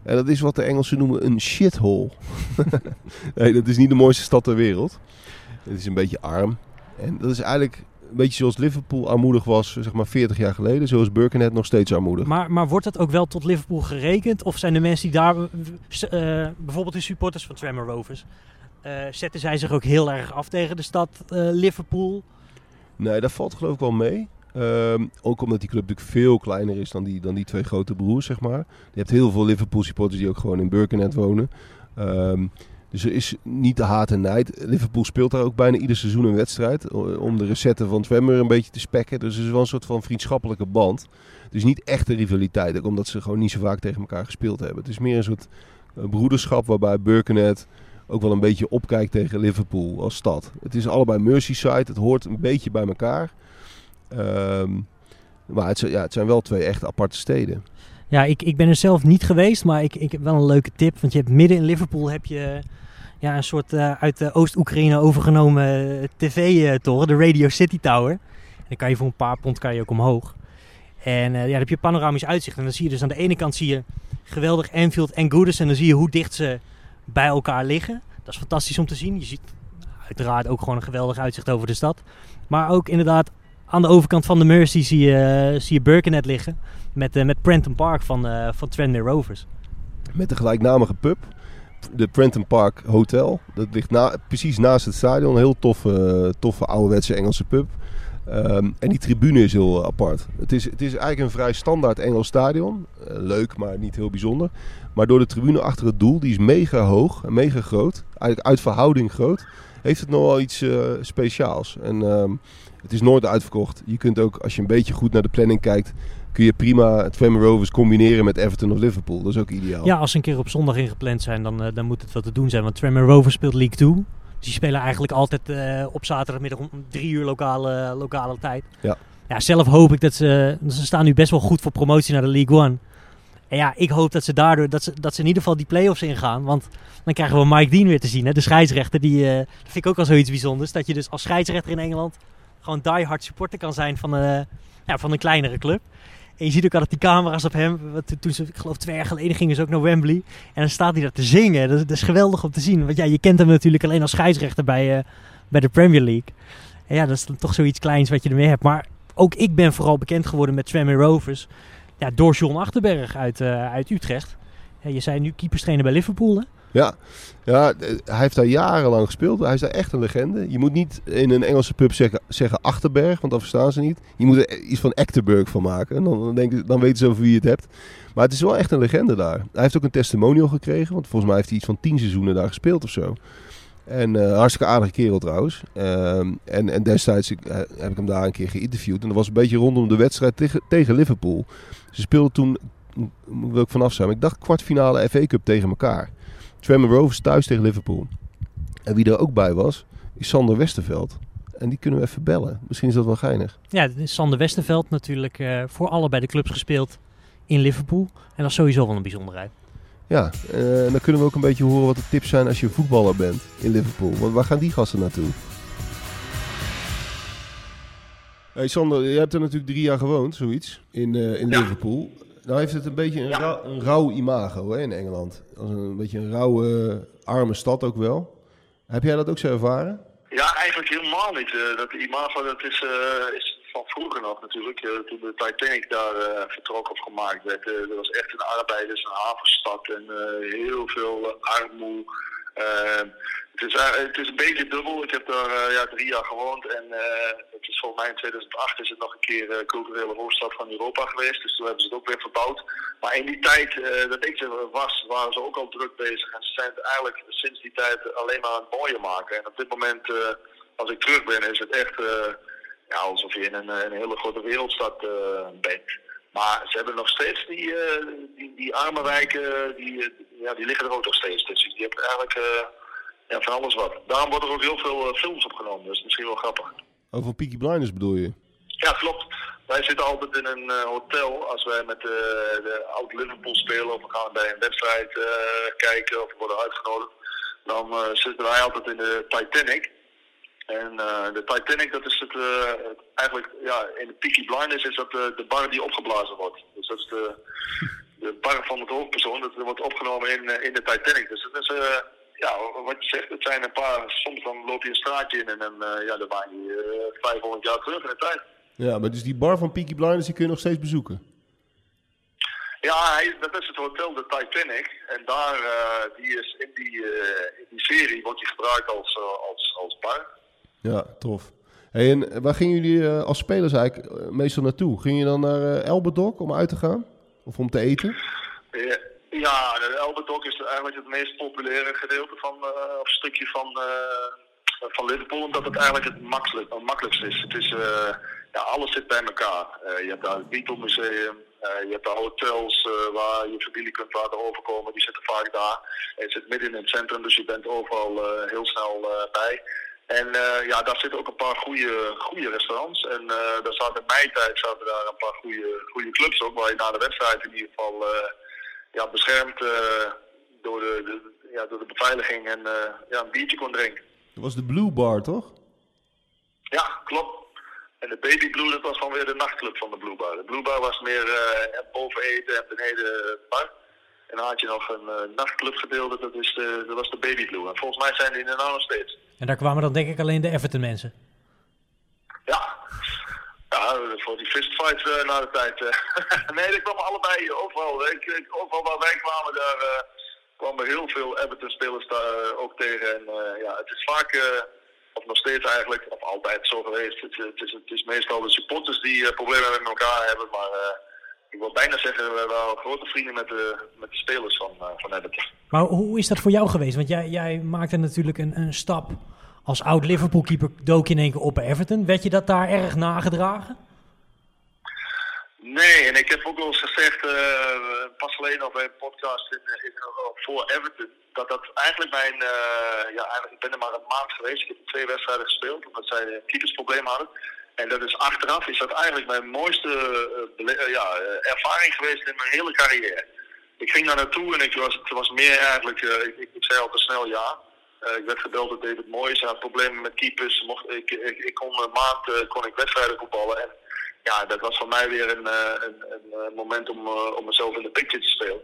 Speaker 2: En dat is wat de Engelsen noemen een shithole. nee, dat is niet de mooiste stad ter wereld. Het is een beetje arm. En dat is eigenlijk een beetje zoals Liverpool armoedig was, zeg maar 40 jaar geleden. Zo is Birkenhead nog steeds armoedig.
Speaker 1: Maar, maar wordt dat ook wel tot Liverpool gerekend? Of zijn de mensen die daar, uh, bijvoorbeeld de supporters van Tranmere Rovers, uh, zetten zij zich ook heel erg af tegen de stad uh, Liverpool?
Speaker 2: Nee, dat valt geloof ik wel mee. Um, ook omdat die club natuurlijk veel kleiner is dan die, dan die twee grote broers, zeg maar. Je hebt heel veel Liverpool supporters die ook gewoon in Birkenhead wonen. Um, dus er is niet de haat en nijd. Liverpool speelt daar ook bijna ieder seizoen een wedstrijd. Om de recetten van Twemmer een beetje te spekken. Dus het is wel een soort van vriendschappelijke band. Dus niet echt een rivaliteit. Ook omdat ze gewoon niet zo vaak tegen elkaar gespeeld hebben. Het is meer een soort broederschap waarbij Birkenhead ook wel een beetje opkijkt tegen Liverpool als stad. Het is allebei Merseyside. Het hoort een beetje bij elkaar. Um, maar het, ja, het zijn wel twee echt aparte steden.
Speaker 1: Ja, ik, ik ben er zelf niet geweest, maar ik, ik heb wel een leuke tip. Want je hebt midden in Liverpool heb je ja, een soort uh, uit uh, Oost-Oekraïne overgenomen tv-toren, de Radio City Tower. En dan kan je voor een paar pond kan je ook omhoog. En ja, dan heb je panoramisch uitzicht. En dan zie je dus aan de ene kant zie je geweldig Anfield en Goodison. En dan zie je hoe dicht ze bij elkaar liggen. Dat is fantastisch om te zien. Je ziet uiteraard ook gewoon een geweldig uitzicht over de stad. Maar ook inderdaad aan de overkant van de Mersey zie je, zie je Birkenhead liggen. Met, uh, met Prenton Park van, uh, van Tranmere Rovers.
Speaker 2: Met de gelijknamige pub. De Prenton Park Hotel. Dat ligt precies naast het stadion. Een heel toffe, toffe ouderwetse Engelse pub. Um, en die tribune is heel apart. Het is, het is eigenlijk een vrij standaard Engels stadion. Leuk, maar niet heel bijzonder. Maar door de tribune achter het doel, die is mega hoog en mega groot. Eigenlijk uit verhouding groot. Heeft het nog wel iets speciaals. En um, het is nooit uitverkocht. Je kunt ook, als je een beetje goed naar de planning kijkt, kun je prima het Tremor Rovers combineren met Everton of Liverpool. Dat is ook ideaal.
Speaker 1: Ja, als ze een keer op zondag ingepland zijn, dan, uh, dan moet het wat te doen zijn. Want Tremor Rovers speelt League 2. Dus die spelen eigenlijk altijd uh, op zaterdagmiddag om drie uur lokale, lokale tijd.
Speaker 2: Ja.
Speaker 1: ja. Zelf hoop ik dat ze... Ze staan nu best wel goed voor promotie naar de League One. En ja, ik hoop dat ze daardoor... Dat ze, dat ze in ieder geval die play-offs ingaan. Want dan krijgen we Mike Dean weer te zien. Hè? De scheidsrechter. Die, uh, dat vind ik ook wel zoiets bijzonders. Dat je dus als scheidsrechter in Engeland... gewoon die-hard supporter kan zijn van, uh, ja, van een kleinere club. En je ziet ook altijd die camera's op hem. Toen ze, ik geloof twee jaar geleden gingen ze ook naar Wembley. En dan staat hij daar te zingen. Dat, is geweldig om te zien. Want ja, je kent hem natuurlijk alleen als scheidsrechter bij, uh, bij de Premier League. En ja, dat is toch zoiets kleins wat je ermee hebt. Maar ook ik ben vooral bekend geworden met Tranmere Rovers. Ja, door John Achterberg uit, uh, uit Utrecht. Je zei nu keeperstrainer bij Liverpool, hè?
Speaker 2: Ja. ja, hij heeft daar jarenlang gespeeld. Hij is daar echt een legende. Je moet niet in een Engelse pub zeggen, zeggen Achterberg, want dan verstaan ze niet. Je moet er iets van Ecterberg van maken. Dan, dan, denk, dan weten ze over wie je het hebt. Maar het is wel echt een legende daar. Hij heeft ook een testimonial gekregen, want volgens mij heeft hij iets van tien seizoenen daar gespeeld of zo. En uh, hartstikke aardige kerel trouwens. Uh, en, en destijds ik, uh, heb ik hem daar een keer geïnterviewd. En dat was een beetje rondom de wedstrijd tegen, Liverpool. Ze speelden toen, wil ik vanaf zijn, ik dacht kwartfinale FA Cup tegen elkaar. Tremor Rovers thuis tegen Liverpool. En wie er ook bij was, is Sander Westerveld. En die kunnen we even bellen. Misschien is dat wel geinig.
Speaker 1: Ja, dit is Sander Westerveld natuurlijk uh, voor allebei de clubs gespeeld in Liverpool. En dat is sowieso wel een bijzonderheid.
Speaker 2: Ja, uh, en dan kunnen we ook een beetje horen wat de tips zijn als je voetballer bent in Liverpool. Want waar gaan die gasten naartoe? Hey Sander, je hebt er natuurlijk drie jaar gewoond, zoiets, in, uh, in ja. Liverpool. Nou heeft het een beetje een, ja. rauw, een rauw imago hè, in Engeland. Als een, een beetje een rauwe, arme stad ook wel. Heb jij dat ook zo ervaren?
Speaker 3: Ja, eigenlijk helemaal niet. Uh, dat imago dat is, uh, is van vroeger nog natuurlijk. Uh, toen de Titanic daar vertrok of gemaakt werd. dat was echt een arbeiders- en havenstad. En heel veel armoede. Het, is, het is een beetje dubbel. Ik heb daar ja, drie jaar gewoond. En het is volgens mij in 2008 is het nog een keer culturele hoofdstad van Europa geweest. Dus toen hebben ze het ook weer verbouwd. Maar in die tijd dat ik er was, waren ze ook al druk bezig. En ze zijn het eigenlijk sinds die tijd alleen maar aan het mooier maken. En op dit moment, als ik terug ben, is het echt ja, alsof je in een, een hele grote wereldstad bent. Maar ze hebben nog steeds die, die, die arme wijken, die, ja, die liggen er ook nog steeds. Dus die hebben eigenlijk ja, van alles wat. Daarom worden er ook heel veel films opgenomen. Dus misschien wel grappig.
Speaker 2: Over Peaky Blinders bedoel je?
Speaker 3: Ja, klopt. Wij zitten altijd in een hotel als wij met de, de oud Liverpool spelen of we gaan bij een wedstrijd kijken of worden uitgenodigd. Dan zitten wij altijd in de Titanic. En de Titanic, dat is het, het, eigenlijk, ja, in de Peaky Blinders is dat de bar die opgeblazen wordt. Dus dat is de, de bar van het hoofdpersoon, dat wordt opgenomen in, in de Titanic. Dus dat is ja, wat je zegt, het zijn een paar, soms dan loop je een straatje in en dan, uh, ja, dan ben je uh, 500 jaar terug in de tijd.
Speaker 2: Ja, maar dus die bar van Peaky Blinders, die kun je nog steeds bezoeken?
Speaker 3: Ja, hij, dat is het hotel de Titanic. En daar, uh, die is in die, in die serie, wordt die gebruikt als, als, als bar.
Speaker 2: Ja, tof. Hey, en waar gingen jullie als spelers eigenlijk meestal naartoe? Ging je dan naar Elbedok om uit te gaan? Of om te eten?
Speaker 3: Ja. De Elberdok is eigenlijk het meest populaire gedeelte van, uh, of stukje van, uh, van Liverpool, omdat het eigenlijk het, makkelijk, het makkelijkste is. Het is uh, ja, alles zit bij elkaar. je hebt daar het Beatle Museum, je hebt daar hotels waar je familie kunt laten overkomen, die zitten vaak daar. Het zit midden in het centrum, dus je bent overal heel snel bij. En uh, ja, daar zitten ook een paar goede, goede restaurants. En uh, daar zaten in mijn tijd zaten daar een paar goede, goede clubs ook, waar je na de wedstrijd in ieder geval uh, ja, beschermd door, de, de, ja, door de beveiliging en ja, een biertje kon drinken.
Speaker 2: Dat was de Blue Bar, toch?
Speaker 3: Ja, klopt. En de Baby Blue, dat was dan weer de nachtclub van de Blue Bar. De Blue Bar was meer boven eten en beneden bar. En dan had je nog een nachtclubgedeelte, dat, is de, dat was de Baby Blue. En volgens mij zijn die er nou nog steeds.
Speaker 1: En daar kwamen dan denk ik alleen de Everton mensen.
Speaker 3: Ja, voor die fistfight uh, na de tijd. nee, dat kwam allebei overal. Ik, ik, overal waar wij kwamen, daar uh, kwamen heel veel Everton-spelers daar ook tegen. En ja, het is vaak, of nog steeds eigenlijk, of altijd zo geweest. Het, het, is, het is meestal de supporters die problemen met elkaar hebben. Maar ik wil bijna zeggen, we waren grote vrienden met de, met de spelers van, van Everton.
Speaker 1: Maar hoe is dat voor jou geweest? Want jij, jij maakte natuurlijk een, een stap als oud Liverpool-keeper dook je in één keer op Everton. Werd je dat daar erg nagedragen?
Speaker 3: Nee, en ik heb ook wel eens gezegd, uh, pas alleen al bij een podcast in, in, voor Everton, dat dat eigenlijk mijn, ja, eigenlijk, ik ben er maar een maand geweest. Ik heb twee wedstrijden gespeeld, omdat zij keepersprobleem hadden. En dat is achteraf is dat eigenlijk mijn mooiste ja, ervaring geweest in mijn hele carrière. Ik ging daar naartoe en ik was, het was meer eigenlijk, ik, ik, zei al snel ja. Uh, ik werd gebeld door David Moyes. Hij had problemen met keepers. Mocht, ik, ik, ik kon een maand uh, kon ik wedstrijden voetballen. En ja, dat was voor mij weer een, een, een, moment om, om mezelf in de picture te spelen.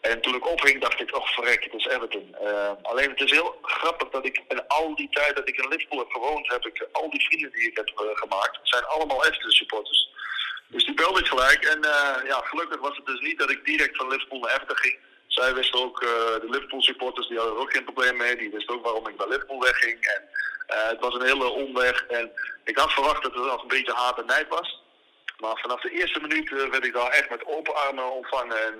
Speaker 3: En toen ik opging, dacht ik, oh verrek, het is Everton. alleen het is heel grappig dat ik in al die tijd dat ik in Liverpool heb gewoond, heb ik al die vrienden die ik heb gemaakt, zijn allemaal Everton supporters. Dus die belde ik gelijk. En ja, gelukkig was het dus niet dat ik direct van Liverpool naar Everton ging zij wisten ook, uh, de Liverpool supporters, die hadden er ook geen probleem mee. Die wisten ook waarom ik naar Liverpool wegging. En uh, het was een hele omweg. En ik had verwacht dat het nog een beetje haat en nijd was. Maar vanaf de eerste minuut uh, werd ik daar echt met open armen ontvangen. En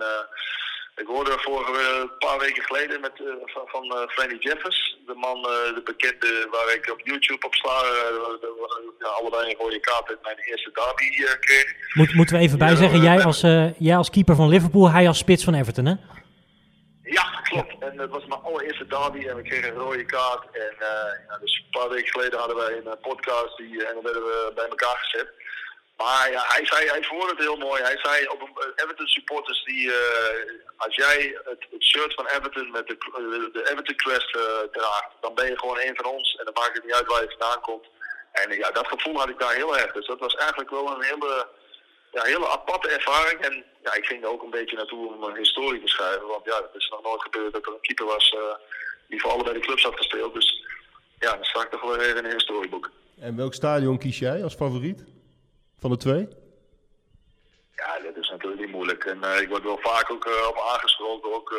Speaker 3: ik hoorde vorige een paar weken geleden met, van, van Franny Jeffers, de man, de bekende waar ik op YouTube op sla, ja, allebei een rode kaart in mijn eerste derby kreeg.
Speaker 1: Moet, moeten we even bij zeggen, jij als, jij als keeper van Liverpool, hij als spits van Everton, hè?
Speaker 3: Ja, klopt. En het was mijn allereerste derby en we kregen een rode kaart. En uh, ja, dus een paar weken geleden hadden wij een eh, podcast die, eh, en dan werden we bij elkaar gezet. Maar ja, hij zei, hij voelde het heel mooi. Hij zei op een, Everton supporters die, als jij het, shirt van Everton met de, de Everton uh, draagt, dan ben je gewoon een van ons en dan maakt het niet uit waar je vandaan komt. En ja, dat gevoel had ik daar heel erg. Dus dat was eigenlijk wel een hele ja, hele aparte ervaring. En ja, ik ging er ook een beetje naartoe om een historie te schrijven. Want ja, het is nog nooit gebeurd dat er een keeper was uh, die voor allebei de clubs had gespeeld. Dus ja, dan sta ik toch wel weer in een historieboek.
Speaker 2: En welk stadion kies jij als favoriet van de twee?
Speaker 3: Ja, dat is natuurlijk niet moeilijk. En uh, ik word wel vaak ook uh, op aangesproken. Ook,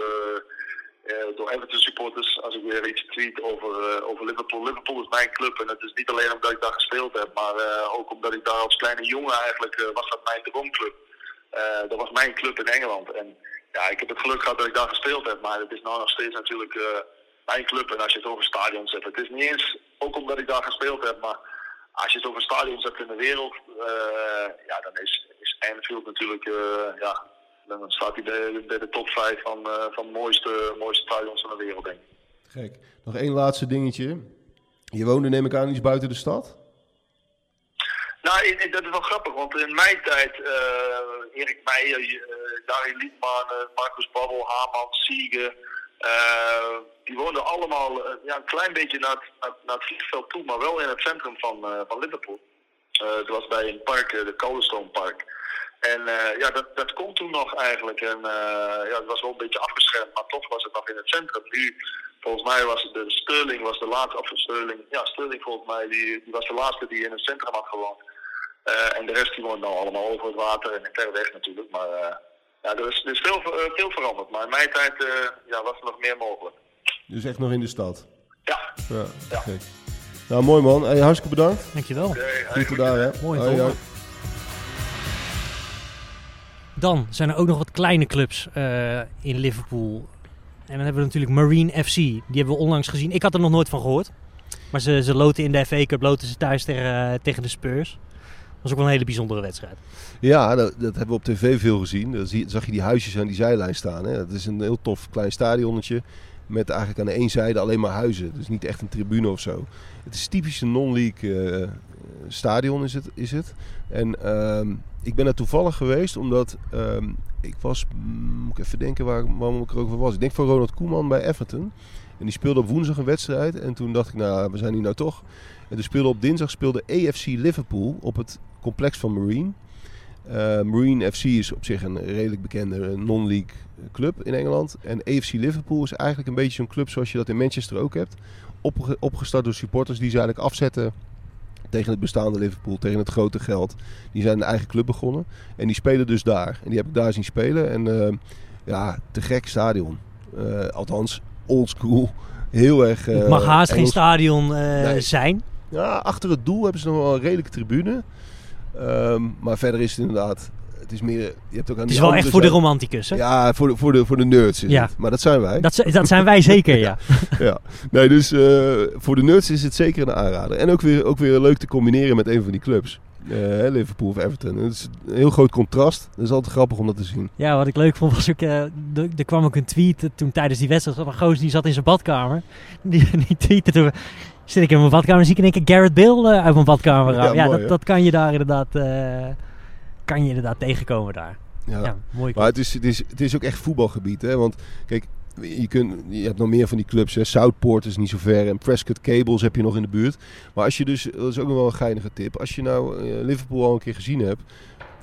Speaker 3: uh, door Everton supporters als ik weer iets tweet over, uh, over Liverpool. Liverpool is mijn club en het is niet alleen omdat ik daar gespeeld heb, maar uh, ook omdat ik daar als kleine jongen eigenlijk was dat mijn droomclub. dat was mijn club in Engeland. En ja, ik heb het geluk gehad dat ik daar gespeeld heb, maar het is nou nog steeds natuurlijk mijn club. En als je het over stadions hebt, het is niet eens ook omdat ik daar gespeeld heb, maar als je het over stadions hebt in de wereld, ja, dan is, is Anfield natuurlijk ja, dan staat hij bij, de top 5 van, uh, van mooiste, mooiste stadions van de wereld, denk ik.
Speaker 2: Gek. Nog één laatste dingetje. Je woonde neem ik aan iets buiten de stad?
Speaker 3: Nou, in, in, dat is wel grappig, want in mijn tijd, uh, Erik Meijer, uh, Darie Liedman, uh, Marcus Babbel, Haman, Siege, die woonden allemaal ja, een klein beetje naar het, naar, naar het vliegveld toe, maar wel in het centrum van, van Liverpool. Het was bij een park, de Coldstone Park. En uh, ja, dat, dat komt toen nog eigenlijk. En uh, ja, het was wel een beetje afgeschermd, maar toch was het nog in het centrum. Nu, volgens mij was het de Sterling was de laatste, of Sterling, ja, Sterling volgens mij, die, die was de laatste die in het centrum had gewoond. Uh, en de rest die woont nou allemaal over het water en ver weg natuurlijk. Maar ja, er is, er is veel, veel veranderd. Maar in mijn tijd ja, was er nog meer mogelijk.
Speaker 2: Dus echt nog in de stad?
Speaker 3: Ja.
Speaker 2: ja, ja. Nou, mooi man. Hey, hartstikke bedankt.
Speaker 1: Dankjewel.
Speaker 3: Okay,
Speaker 2: goed daar, hè.
Speaker 1: Mooi, hoi, Dan zijn er ook nog wat kleine clubs uh, in Liverpool. En dan hebben we natuurlijk Marine FC. Die hebben we onlangs gezien. Ik had er nog nooit van gehoord. Maar ze, ze loten in de FA Cup loten ze thuis tegen, uh, tegen de Spurs. Dat was ook wel een hele bijzondere wedstrijd.
Speaker 2: Ja, dat, dat hebben we op tv veel gezien. Dan zag je die huisjes aan die zijlijn staan. Hè. Dat is een heel tof klein stadionnetje. Met eigenlijk aan de één zijde alleen maar huizen. Dus niet echt een tribune of zo. Het is typisch een non-league uh, stadion is het. Is het. En uh, ik ben er toevallig geweest omdat uh, ik was, moet ik even denken waar, waarom ik er ook voor was. Ik denk voor Ronald Koeman bij Everton. En die speelde op woensdag een wedstrijd. En toen dacht ik, nou, we zijn hier nou toch. En toen speelde op dinsdag speelde AFC Liverpool op het complex van Marine. Uh, Marine FC is op zich een redelijk bekende non-league club in Engeland. En AFC Liverpool is eigenlijk een beetje zo'n club zoals je dat in Manchester ook hebt. Opge opgestart door supporters die ze eigenlijk afzetten tegen het bestaande Liverpool, tegen het grote geld. Die zijn een eigen club begonnen. En die spelen dus daar. En die heb ik daar zien spelen. En eh, ja, te gek stadion. Uh, althans, oldschool. Heel erg...
Speaker 1: het mag haast geen stadion
Speaker 2: Nee.
Speaker 1: zijn.
Speaker 2: Ja, achter het doel hebben ze nog wel een redelijke tribune. Ehm, maar verder is het inderdaad... Het is meer... Je hebt ook aan
Speaker 1: Het is wel echt voor de romanticus, hè?
Speaker 2: Ja, voor de, voor de, voor de nerds is
Speaker 1: Ja.
Speaker 2: het. Maar dat zijn wij.
Speaker 1: Dat, dat zijn wij zeker, ja.
Speaker 2: ja. Nee, dus eh, voor de nerds is het zeker een aanrader. En ook weer, ook weer leuk te combineren met een van die clubs. Eh, Liverpool of Everton. Het is een heel groot contrast. Dat is altijd grappig om dat te zien.
Speaker 1: Ja, wat ik leuk vond was ook... eh, er kwam ook een tweet toen tijdens die wedstrijd. Een gozer die zat in zijn badkamer. Die, die tweette toen... Zit ik in mijn badkamer en zie ik in één keer Garrett Bale eh, uit mijn badkamer
Speaker 2: Ja.
Speaker 1: Ja,
Speaker 2: mooi,
Speaker 1: dat, dat kan je daar inderdaad... eh, kan je inderdaad tegenkomen daar.
Speaker 2: Ja.
Speaker 1: Ja, mooi.
Speaker 2: Maar het is, het, is, het is ook echt voetbalgebied. Hè? Want kijk, je, kunt, je hebt nog meer van die clubs. Hè? Southport is niet zo ver. En Prescott Cables heb je nog in de buurt. Maar als je dus, dat is ook nog wel een geinige tip. Als je nou eh, Liverpool al een keer gezien hebt.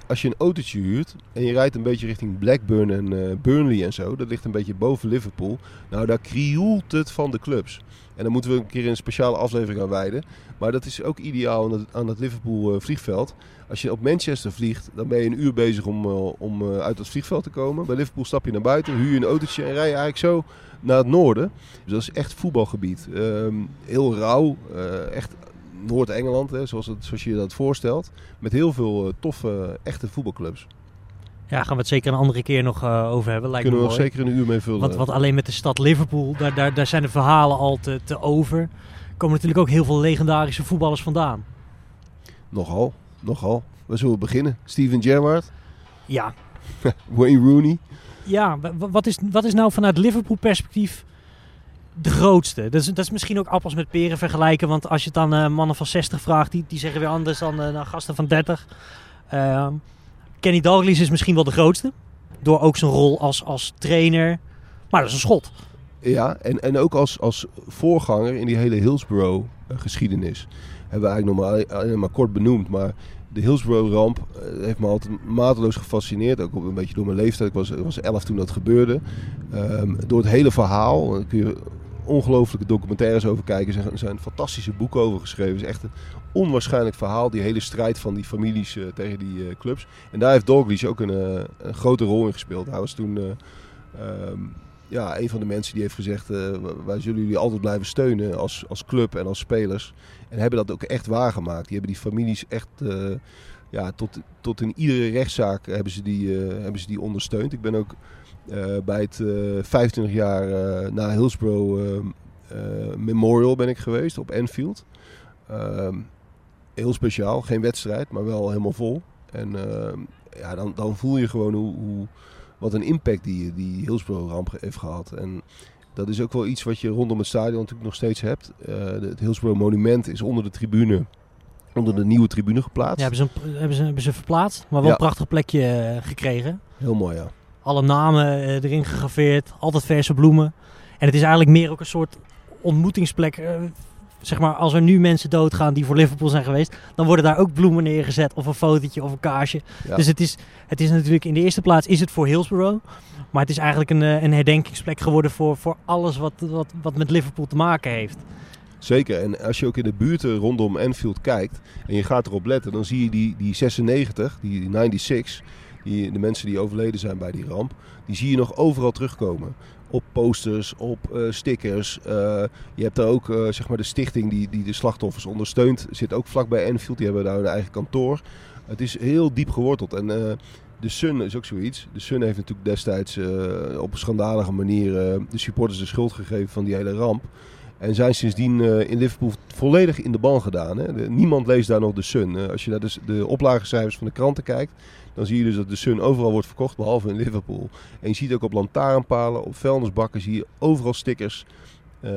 Speaker 2: Als je een autootje huurt en je rijdt een beetje richting Blackburn en eh, Burnley en zo. Dat ligt een beetje boven Liverpool. Nou, daar krioelt het van de clubs. En daar moeten we een keer een speciale aflevering aan wijden. Maar dat is ook ideaal aan het, aan Liverpool eh, vliegveld. Als je op Manchester vliegt, dan ben je een uur bezig om, eh, uit het vliegveld te komen. Bij Liverpool stap je naar buiten, huur je een autootje en rij je eigenlijk zo naar het noorden. Dus dat is echt voetbalgebied. Ehm, heel rauw, echt Noord-Engeland, zoals, het, zoals je dat voorstelt. Met heel veel eh, toffe, echte voetbalclubs.
Speaker 1: Ja, gaan we het zeker een andere keer nog eh, over hebben. Lijkt
Speaker 2: Kunnen we
Speaker 1: me
Speaker 2: nog
Speaker 1: mooi.
Speaker 2: zeker een uur mee vullen.
Speaker 1: Want, want alleen met de stad Liverpool, daar, daar, daar zijn de verhalen al te, te over. Er komen natuurlijk ook heel veel legendarische voetballers vandaan.
Speaker 2: Nogal, nogal. We zullen beginnen. Steven Gerrard,
Speaker 1: Ja,
Speaker 2: Wayne Rooney.
Speaker 1: ja wa- wa- wat, is, wat is nou vanuit Liverpool perspectief de grootste? Dat is, dat is misschien ook appels met peren vergelijken. Want als je het aan eh, mannen van 60 vraagt, die, die zeggen weer anders dan, eh, dan gasten van 30. Ehm, Kenny Dalglish is misschien wel de grootste. Door ook zijn rol als, als trainer. Maar dat is een schot.
Speaker 2: Ja, en, en ook als, als voorganger in die hele Hillsborough-geschiedenis. Hebben we eigenlijk nog maar, maar kort benoemd. Maar de Hillsborough-ramp eh, heeft me altijd mateloos gefascineerd. Ook een beetje door mijn leeftijd. Ik was, was elf toen dat gebeurde. Ehm, door het hele verhaal. Daar kun je ongelooflijke documentaires over kijken. Er zijn, fantastische boeken over geschreven. Het is echt een onwaarschijnlijk verhaal. Die hele strijd van die families eh, tegen die eh, clubs. En daar heeft Dalglish ook een, eh, een grote rol in gespeeld. Hij was toen... eh, ehm, ja, een van de mensen die heeft gezegd: wij zullen jullie altijd blijven steunen als, als club en als spelers. En hebben dat ook echt waargemaakt. Die hebben die families echt ja, tot, tot in iedere rechtszaak hebben ze die, hebben ze die ondersteund. Ik ben ook bij het eh 25 jaar eh, na Hillsborough eh, eh, Memorial ben ik geweest op Anfield. Ehm, heel speciaal, geen wedstrijd, maar wel helemaal vol. En ja, dan, dan voel je gewoon hoe, hoe, wat een impact die, die Hillsborough-ramp heeft gehad. En dat is ook wel iets wat je rondom het stadion natuurlijk nog steeds hebt. Eh, het Hillsborough-monument is onder de tribune, onder de nieuwe tribune geplaatst.
Speaker 1: Ja, hebben, ze hebben, ze, hebben ze verplaatst. Maar wel
Speaker 2: Ja.
Speaker 1: een prachtig plekje eh, gekregen.
Speaker 2: Heel mooi, ja.
Speaker 1: Alle namen eh, erin gegraveerd, altijd verse bloemen. En het is eigenlijk meer ook een soort ontmoetingsplek. eh, zeg maar, als er nu mensen doodgaan die voor Liverpool zijn geweest, dan worden daar ook bloemen neergezet of een fotootje of een kaarsje.
Speaker 2: Ja.
Speaker 1: Dus het is, het is natuurlijk in de eerste plaats is het voor Hillsborough, maar het is eigenlijk een, eh, een herdenkingsplek geworden voor, voor alles wat, wat, wat met Liverpool te maken heeft.
Speaker 2: Zeker. En als je ook in de buurten rondom Anfield kijkt en je gaat erop letten, dan zie je die, die 96, die 96, die, de mensen die overleden zijn bij die ramp, die zie je nog overal terugkomen. Op posters, op eh, stickers. Eh, je hebt daar ook eh, zeg maar de stichting die, die de slachtoffers ondersteunt. Zit ook vlakbij Anfield. Die hebben daar hun eigen kantoor. Het is heel diep geworteld. En de Sun is ook zoiets. De Sun heeft natuurlijk destijds op een schandalige manier de supporters de schuld gegeven van die hele ramp. En zijn sindsdien in Liverpool volledig in de ban gedaan. Hè? Niemand leest daar nog de Sun. Als je naar de, de oplagecijfers van de kranten kijkt, dan zie je dus dat de Sun overal wordt verkocht, behalve in Liverpool. En je ziet ook op lantaarnpalen, op vuilnisbakken, zie je overal stickers eh,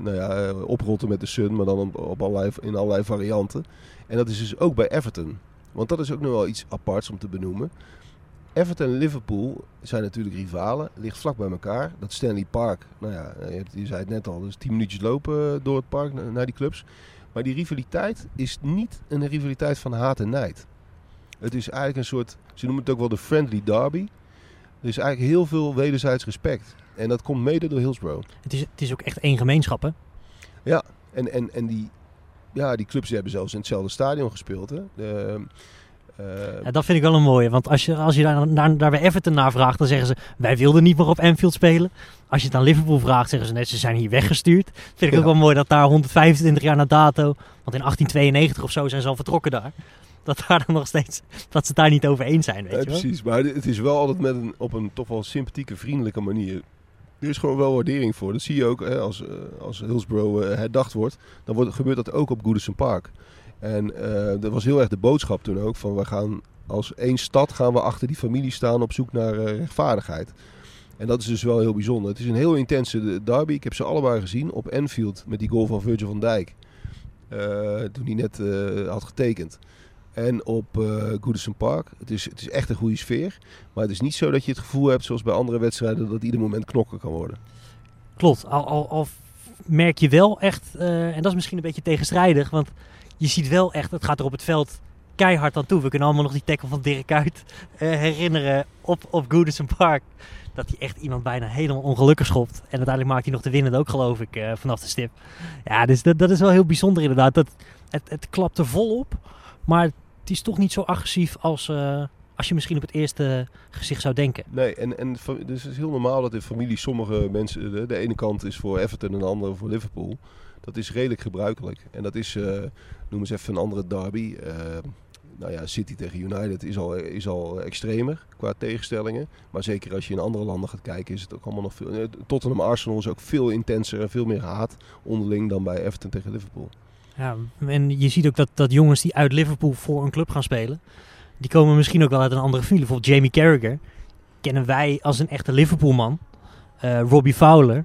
Speaker 2: nou ja, eh, oprotten met de Sun, maar dan op, allerlei, in allerlei varianten. En dat is dus ook bij Everton. Want dat is ook nog wel iets aparts om te benoemen. Everton en Liverpool zijn natuurlijk rivalen, ligt vlak bij elkaar. Dat Stanley Park, nou ja, je, hebt, je zei het net al, dus 10 minuutjes lopen door het park naar die clubs. Maar die rivaliteit is niet een rivaliteit van haat en nijd. Het is eigenlijk een soort, ze noemen het ook wel de friendly derby. Er is eigenlijk heel veel wederzijds respect. En dat komt mede door Hillsborough.
Speaker 1: Het is, het is ook echt één gemeenschap, hè?
Speaker 2: En, en, en die, ja, die clubs hebben zelfs in hetzelfde stadion gespeeld. Hè? De, eh,
Speaker 1: Ja, dat vind ik wel een mooie. Want als je, als je daar, daar, daar bij Everton naar vraagt, dan zeggen ze... wij wilden niet meer op Anfield spelen. Als je het aan Liverpool vraagt, zeggen ze net... ze zijn hier weggestuurd. Vind ik
Speaker 2: Ja.
Speaker 1: ook wel mooi dat daar 125 jaar na dato... want in 1892 of zo zijn ze al vertrokken daar... dat daar dan nog steeds... dat ze het daar niet over eens zijn, weet
Speaker 2: Ja,
Speaker 1: je wel.
Speaker 2: precies. Maar het is wel altijd met een, op een toch wel sympathieke, vriendelijke manier. Er is gewoon wel waardering voor. Dat zie je ook hè, als, eh, als Hillsborough eh, herdacht wordt. Dan wordt, gebeurt dat ook op Goodison Park. En eh, dat was heel erg de boodschap toen ook. Van we gaan als één stad gaan we achter die familie staan op zoek naar rechtvaardigheid. En dat is dus wel heel bijzonder. Het is een heel intense derby. Ik heb ze allebei gezien op Anfield met die goal van Virgil van Dijk. Toen hij net had getekend. En op eh Goodison Park. Het is, het is echt een goede sfeer. Maar het is niet zo dat je het gevoel hebt, zoals bij andere wedstrijden, dat ieder moment knokken kan worden.
Speaker 1: Klopt, al, al, al merk je wel echt, eh, en dat is misschien een beetje tegenstrijdig, want je ziet wel echt, het gaat er op het veld keihard aan toe. We kunnen allemaal nog die tackle van Dirk Kuyt eh, herinneren op, op Goodison Park. Dat hij echt iemand bijna helemaal ongelukkig schopt. En uiteindelijk maakt hij nog de winnende ook, geloof ik, vanaf de stip. Ja, dus dat, dat is wel heel bijzonder inderdaad. Dat, het, het klapt er vol op, maar het is toch niet zo agressief als, eh, als je misschien op het eerste gezicht zou denken.
Speaker 2: Nee, en, en dus het is heel normaal dat in familie sommige mensen, de, ene kant is voor Everton en de andere voor Liverpool. Dat is redelijk gebruikelijk. En dat is, eh, noem eens even een andere derby. eh, nou ja, City tegen United is al, is al extremer qua tegenstellingen. Maar zeker als je in andere landen gaat kijken, is het ook allemaal nog veel. Tottenham Arsenal is ook veel intenser en veel meer haat onderling dan bij Everton tegen Liverpool.
Speaker 1: Ja, en je ziet ook dat, dat jongens die uit Liverpool voor een club gaan spelen, die komen misschien ook wel uit een andere familie. Bijvoorbeeld Jamie Carragher kennen wij als een echte Liverpoolman. eh Robbie Fowler.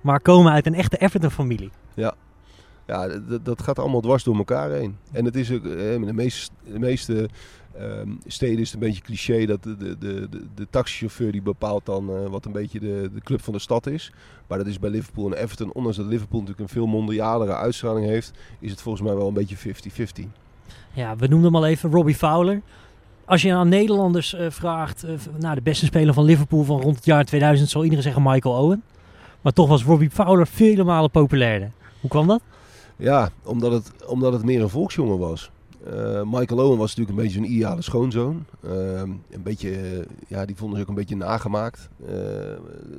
Speaker 1: Maar komen uit een echte Everton-familie.
Speaker 2: Ja, dat, dat gaat allemaal dwars door elkaar heen. En het is ook, eh, de meeste, de meeste ehm, steden is het een beetje cliché dat de, de, de, de, taxichauffeur die bepaalt dan eh, wat een beetje de, de club van de stad is. Maar dat is bij Liverpool en Everton, ondanks dat Liverpool natuurlijk een veel mondialere uitstraling heeft, is het volgens mij wel een beetje 50-50.
Speaker 1: Ja, we noemden hem al even Robbie Fowler. Als je aan Nederlanders eh, vraagt, eh, v- nou, de beste speler van Liverpool van rond het jaar 2000, zal iedereen zeggen Michael Owen. Maar toch was Robbie Fowler vele malen populairder. Hoe kwam dat?
Speaker 2: Ja, omdat het, omdat het meer een volksjongen was. Eh, Michael Owen was natuurlijk een beetje een ideale schoonzoon. Ehm, een beetje, eh, ja, die vonden ze ook een beetje nagemaakt. Eh,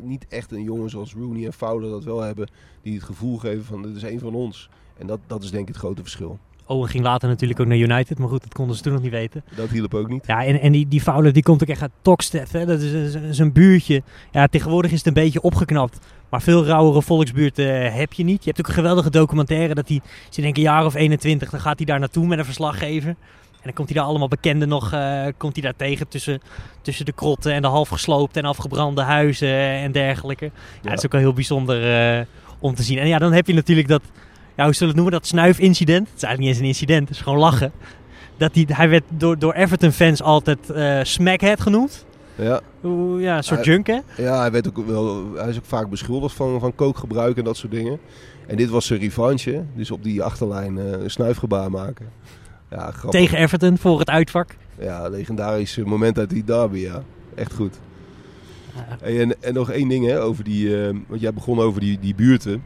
Speaker 2: niet echt een jongen zoals Rooney en Fowler dat wel hebben, die het gevoel geven van dit is een van ons. En dat, dat is denk ik het grote verschil.
Speaker 1: Owen ging later natuurlijk ook naar United, maar goed, dat konden ze toen nog niet weten.
Speaker 2: Dat hielp ook niet.
Speaker 1: Ja, en, en die, die Fowler die komt ook echt uit Tokstad. Hè? Dat is, een buurtje. Ja, tegenwoordig is het een beetje opgeknapt. Maar veel rauwere volksbuurten eh, heb je niet. Je hebt ook een geweldige documentaire dat hij, ze denk een jaar of 21, dan gaat hij daar naartoe met een verslaggever. En dan komt hij daar allemaal bekenden nog eh, komt hij daar tegen tussen, tussen de krotten en de half gesloopte en afgebrande huizen en dergelijke. Ja,
Speaker 2: Ja.
Speaker 1: dat is ook wel heel bijzonder eh, om te zien. En ja, dan heb je natuurlijk dat, ja, hoe zullen we het noemen, dat snuifincident. Het is eigenlijk niet eens een incident, het is gewoon lachen. Dat hij, hij werd door, door Everton-fans altijd eh smackhead genoemd.
Speaker 2: Ja,
Speaker 1: Ja, een soort
Speaker 2: Hij-
Speaker 1: junk, hè?
Speaker 2: ja hij, werd ook wel, hij is ook vaak beschuldigd van, van kookgebruik en dat soort dingen. En dit was zijn revanche. Dus op die achterlijn eh, een snuifgebaar maken. Ja, grappig.
Speaker 1: Tegen Everton voor het uitvak.
Speaker 2: Ja, legendarisch moment uit die derby, ja. Echt goed.
Speaker 1: Ja.
Speaker 2: Hey, en, en nog één ding, hè, over die, eh, want jij begon over die, die buurten.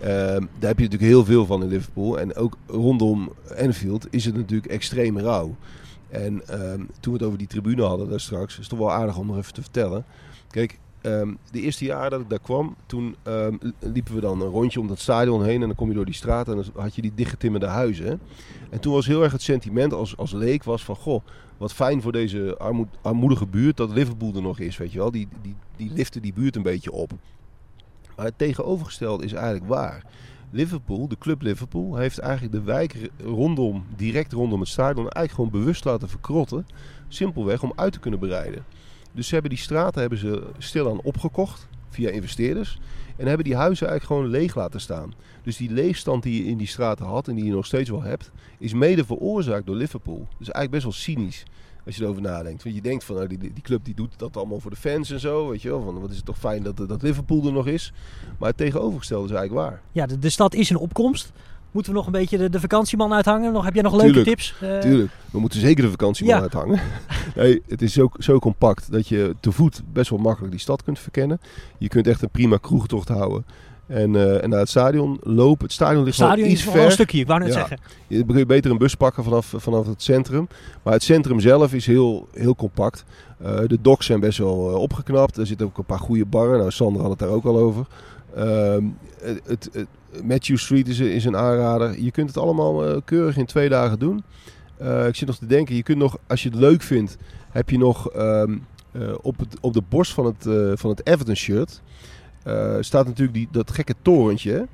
Speaker 2: Ehm, daar heb je natuurlijk heel veel van in Liverpool. En ook rondom Anfield is het natuurlijk extreem rauw. En ehm, toen we het over die tribune hadden daar straks, is het toch wel aardig om nog even te vertellen. Kijk, ehm, de eerste jaar dat ik daar kwam, toen liepen we dan een rondje om dat stadion heen. En dan kom je door die straat en dan had je die dichtgetimmerde huizen. En toen was heel erg het sentiment als, als leek was van, goh, wat fijn voor deze armoed, armoedige buurt dat Liverpool er nog is, weet je wel. Die, die, die liften die buurt een beetje op. Het tegenovergestelde is eigenlijk waar. Liverpool, de club Liverpool, heeft eigenlijk de wijk rondom, direct rondom het stadion, eigenlijk gewoon bewust laten verkrotten. Simpelweg om uit te kunnen bereiden. Dus ze hebben die straten hebben ze stilaan opgekocht via investeerders. En hebben die huizen eigenlijk gewoon leeg laten staan. Dus die leegstand die je in die straten had en die je nog steeds wel hebt, is mede veroorzaakt door Liverpool. Dus eigenlijk best wel cynisch als je erover nadenkt. Want je denkt van nou, die, die club die doet dat allemaal voor de fans en zo. Weet je wel, van wat is het toch fijn dat, dat Liverpool er nog is. Maar het tegenovergestelde is eigenlijk waar.
Speaker 1: Ja, de, de stad is in opkomst. Moeten we nog een beetje de, de vakantieman uithangen? Nog, heb jij nog leuke
Speaker 2: Tuurlijk,
Speaker 1: tips? Eh,
Speaker 2: Tuurlijk, we moeten zeker de vakantieman
Speaker 1: Ja.
Speaker 2: uithangen. nee, het is zo, zo compact dat je te voet best wel makkelijk die stad kunt verkennen. Je kunt echt een prima kroegtocht houden. En, eh, en naar het stadion lopen. Het stadion ligt
Speaker 1: Het stadion
Speaker 2: iets
Speaker 1: wel een
Speaker 2: ver.
Speaker 1: stukje, ik wou net
Speaker 2: Ja.
Speaker 1: zeggen.
Speaker 2: Je kun je beter een bus pakken vanaf, vanaf het centrum. Maar het centrum zelf is heel, heel compact. Eh, de docks zijn best wel eh, opgeknapt. Er zitten ook een paar goede barren. Nou, Sander had het daar ook al over. Ehm, het, het, het- Matthew Street is, is een aanrader. Je kunt het allemaal keurig in twee dagen doen. Ik zit nog te denken, je kunt nog, als je het leuk vindt, heb je nog ehm, eh, op, het, op de borst van het, van het Everton shirt staat natuurlijk die, dat gekke torentje.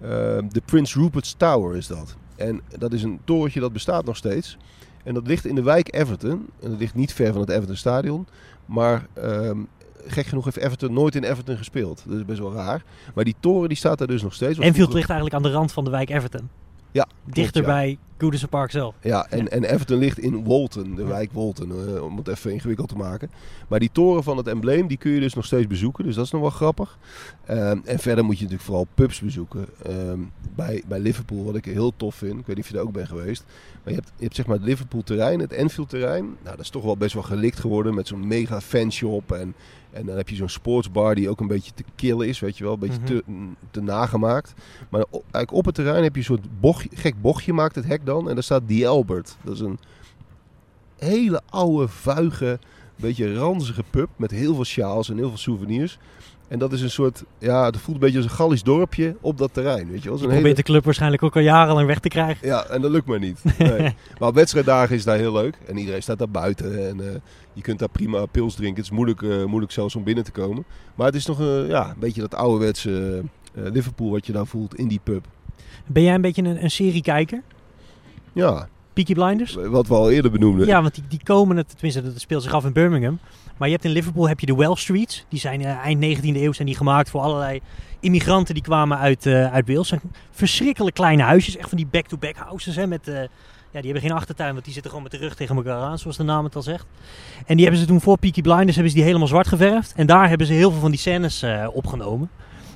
Speaker 2: Ehm, de Prince Rupert's Tower is dat. En dat is een torentje dat bestaat nog steeds. En dat ligt in de wijk Everton. En dat ligt niet ver van het Everton Stadion. Maar ehm, gek genoeg heeft Everton nooit in Everton gespeeld. Dat is best wel raar. Maar die toren die staat daar dus nog steeds.
Speaker 1: Enfield
Speaker 2: vroeger-
Speaker 1: ligt eigenlijk aan de rand van de wijk Everton.
Speaker 2: Ja,
Speaker 1: Dichter
Speaker 2: klopt, ja.
Speaker 1: Goodison Park zelf.
Speaker 2: Ja, en, en Everton ligt in Walton, de wijk Walton, eh, om het even ingewikkeld te maken. Maar die toren van het embleem, die kun je dus nog steeds bezoeken. Dus dat is nog wel grappig. Ehm, en verder moet je natuurlijk vooral pubs bezoeken. Ehm, bij, bij Liverpool, wat ik heel tof vind. Ik weet niet of je daar ook bent geweest. Maar je hebt, je hebt zeg maar het Liverpool terrein, het Enfield terrein. Nou, dat is toch wel best wel gelikt geworden met zo'n mega fanshop. En, en dan heb je zo'n sportsbar die ook een beetje te killen is, weet je wel. Een beetje
Speaker 1: Mhm.
Speaker 2: te, te nagemaakt. Maar eigenlijk op het terrein heb je een soort bochtje, gek bochtje maakt het hek dan. En daar staat Die Albert. Dat is een hele oude, vuige, beetje ranzige pub met heel veel sjaals en heel veel souvenirs. En dat is een soort, ja, het voelt een beetje als een Gallisch dorpje op dat terrein, weet je wel.
Speaker 1: Je
Speaker 2: Zo'n
Speaker 1: probeert de club waarschijnlijk ook al jarenlang weg te krijgen.
Speaker 2: ja, en dat lukt maar niet. Nee. maar op wedstrijddagen is daar heel leuk. En iedereen staat daar buiten. En eh, je kunt daar prima pils drinken. Het is moeilijk, eh, moeilijk zelfs om binnen te komen. Maar het is nog eh, ja, een beetje dat ouderwetse Liverpool wat je daar voelt in die pub.
Speaker 1: Ben jij een beetje een, een seriekijker?
Speaker 2: Ja,
Speaker 1: Peaky Blinders?
Speaker 2: wat we al eerder benoemden.
Speaker 1: Ja, want die, die komen, het, tenminste dat speelt zich af in Birmingham. Maar je hebt in Liverpool heb je de Well Streets. Die zijn eh, eind 19e eeuw zijn die gemaakt voor allerlei immigranten die kwamen uit, eh uit Wales. Zijn verschrikkelijk kleine huisjes, echt van die back-to-back houses. Hè, met, eh, ja, die hebben geen achtertuin, want die zitten gewoon met de rug tegen elkaar aan, zoals de naam het al zegt. En die hebben ze toen voor Peaky Blinders hebben ze die helemaal zwart geverfd. En daar hebben ze heel veel van die scènes opgenomen.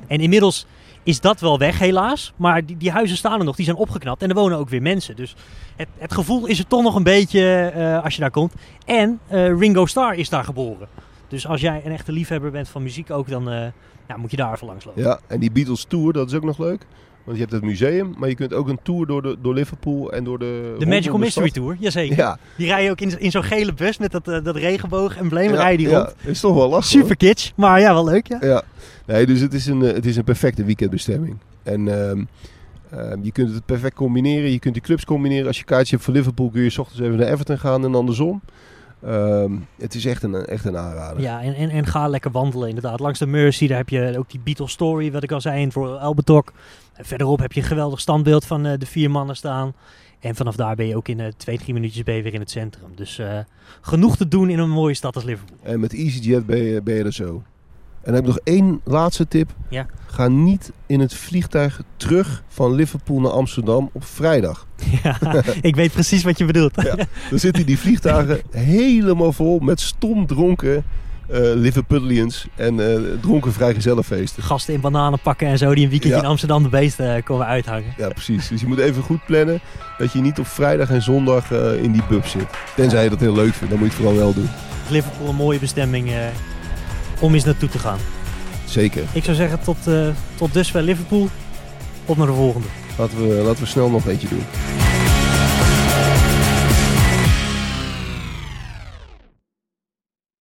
Speaker 1: En inmiddels is dat wel weg helaas. Maar die, die huizen staan er nog, die zijn opgeknapt. En er wonen ook weer mensen. Dus het, het gevoel is er toch nog een beetje eh, als je daar komt. En eh, Ringo Starr is daar geboren. Dus als jij een echte liefhebber bent van muziek ook, dan eh, ja, moet je daar even langs lopen.
Speaker 2: Ja, en die Beatles Tour, dat is ook nog leuk. Want je hebt het museum, maar je kunt ook een tour door, de, door Liverpool en door de...
Speaker 1: De Magical Mystery. Tour, jazeker.
Speaker 2: Ja,
Speaker 1: Die rij je ook in, in zo'n gele bus met dat, eh, dat regenboog-embleem.
Speaker 2: ja,
Speaker 1: rij je die
Speaker 2: ja,
Speaker 1: rond.
Speaker 2: is toch wel lastig.
Speaker 1: Super kitsch, maar ja, wel leuk ja.
Speaker 2: Ja, nee, dus het is een, eh, het is een perfecte weekendbestemming. En ehm, ehm, je kunt het perfect combineren. Je kunt die clubs combineren. Als je kaartje hebt voor Liverpool kun je 's ochtends even naar Everton gaan en andersom. Ehm, het is echt een, echt een aanrader.
Speaker 1: Ja, en, en, en ga lekker wandelen inderdaad. Langs de Mercy, daar heb je ook die Beatles Story, wat ik al zei, in Dock. En verderop heb je een geweldig standbeeld van eh, de vier mannen staan. En vanaf daar ben je ook in eh, twee, drie minuutjes ben je weer in het centrum. Dus eh, genoeg te doen in een mooie stad als Liverpool.
Speaker 2: En met EasyJet ben je, ben je er zo. En dan heb ik nog één laatste tip.
Speaker 1: Ja.
Speaker 2: Ga niet in het vliegtuig terug van Liverpool naar Amsterdam op vrijdag.
Speaker 1: ja, ik weet precies wat je bedoelt.
Speaker 2: Ja. Dan zitten die vliegtuigen helemaal vol met stom dronken eh Liverpudlians en eh, dronken vrijgezellenfeesten.
Speaker 1: Gasten in bananen pakken en zo, die een weekendje
Speaker 2: Ja.
Speaker 1: in Amsterdam de beesten eh, komen uithangen.
Speaker 2: Ja, precies. Dus je moet even goed plannen dat je niet op vrijdag en zondag in die pub zit. Tenzij je dat heel leuk vindt, dan moet je het vooral wel doen.
Speaker 1: Liverpool een mooie bestemming om eens naartoe te gaan.
Speaker 2: Zeker.
Speaker 1: Ik zou zeggen tot, eh tot dusver Liverpool. Op naar de volgende.
Speaker 2: Laten we, laten we snel nog eentje doen.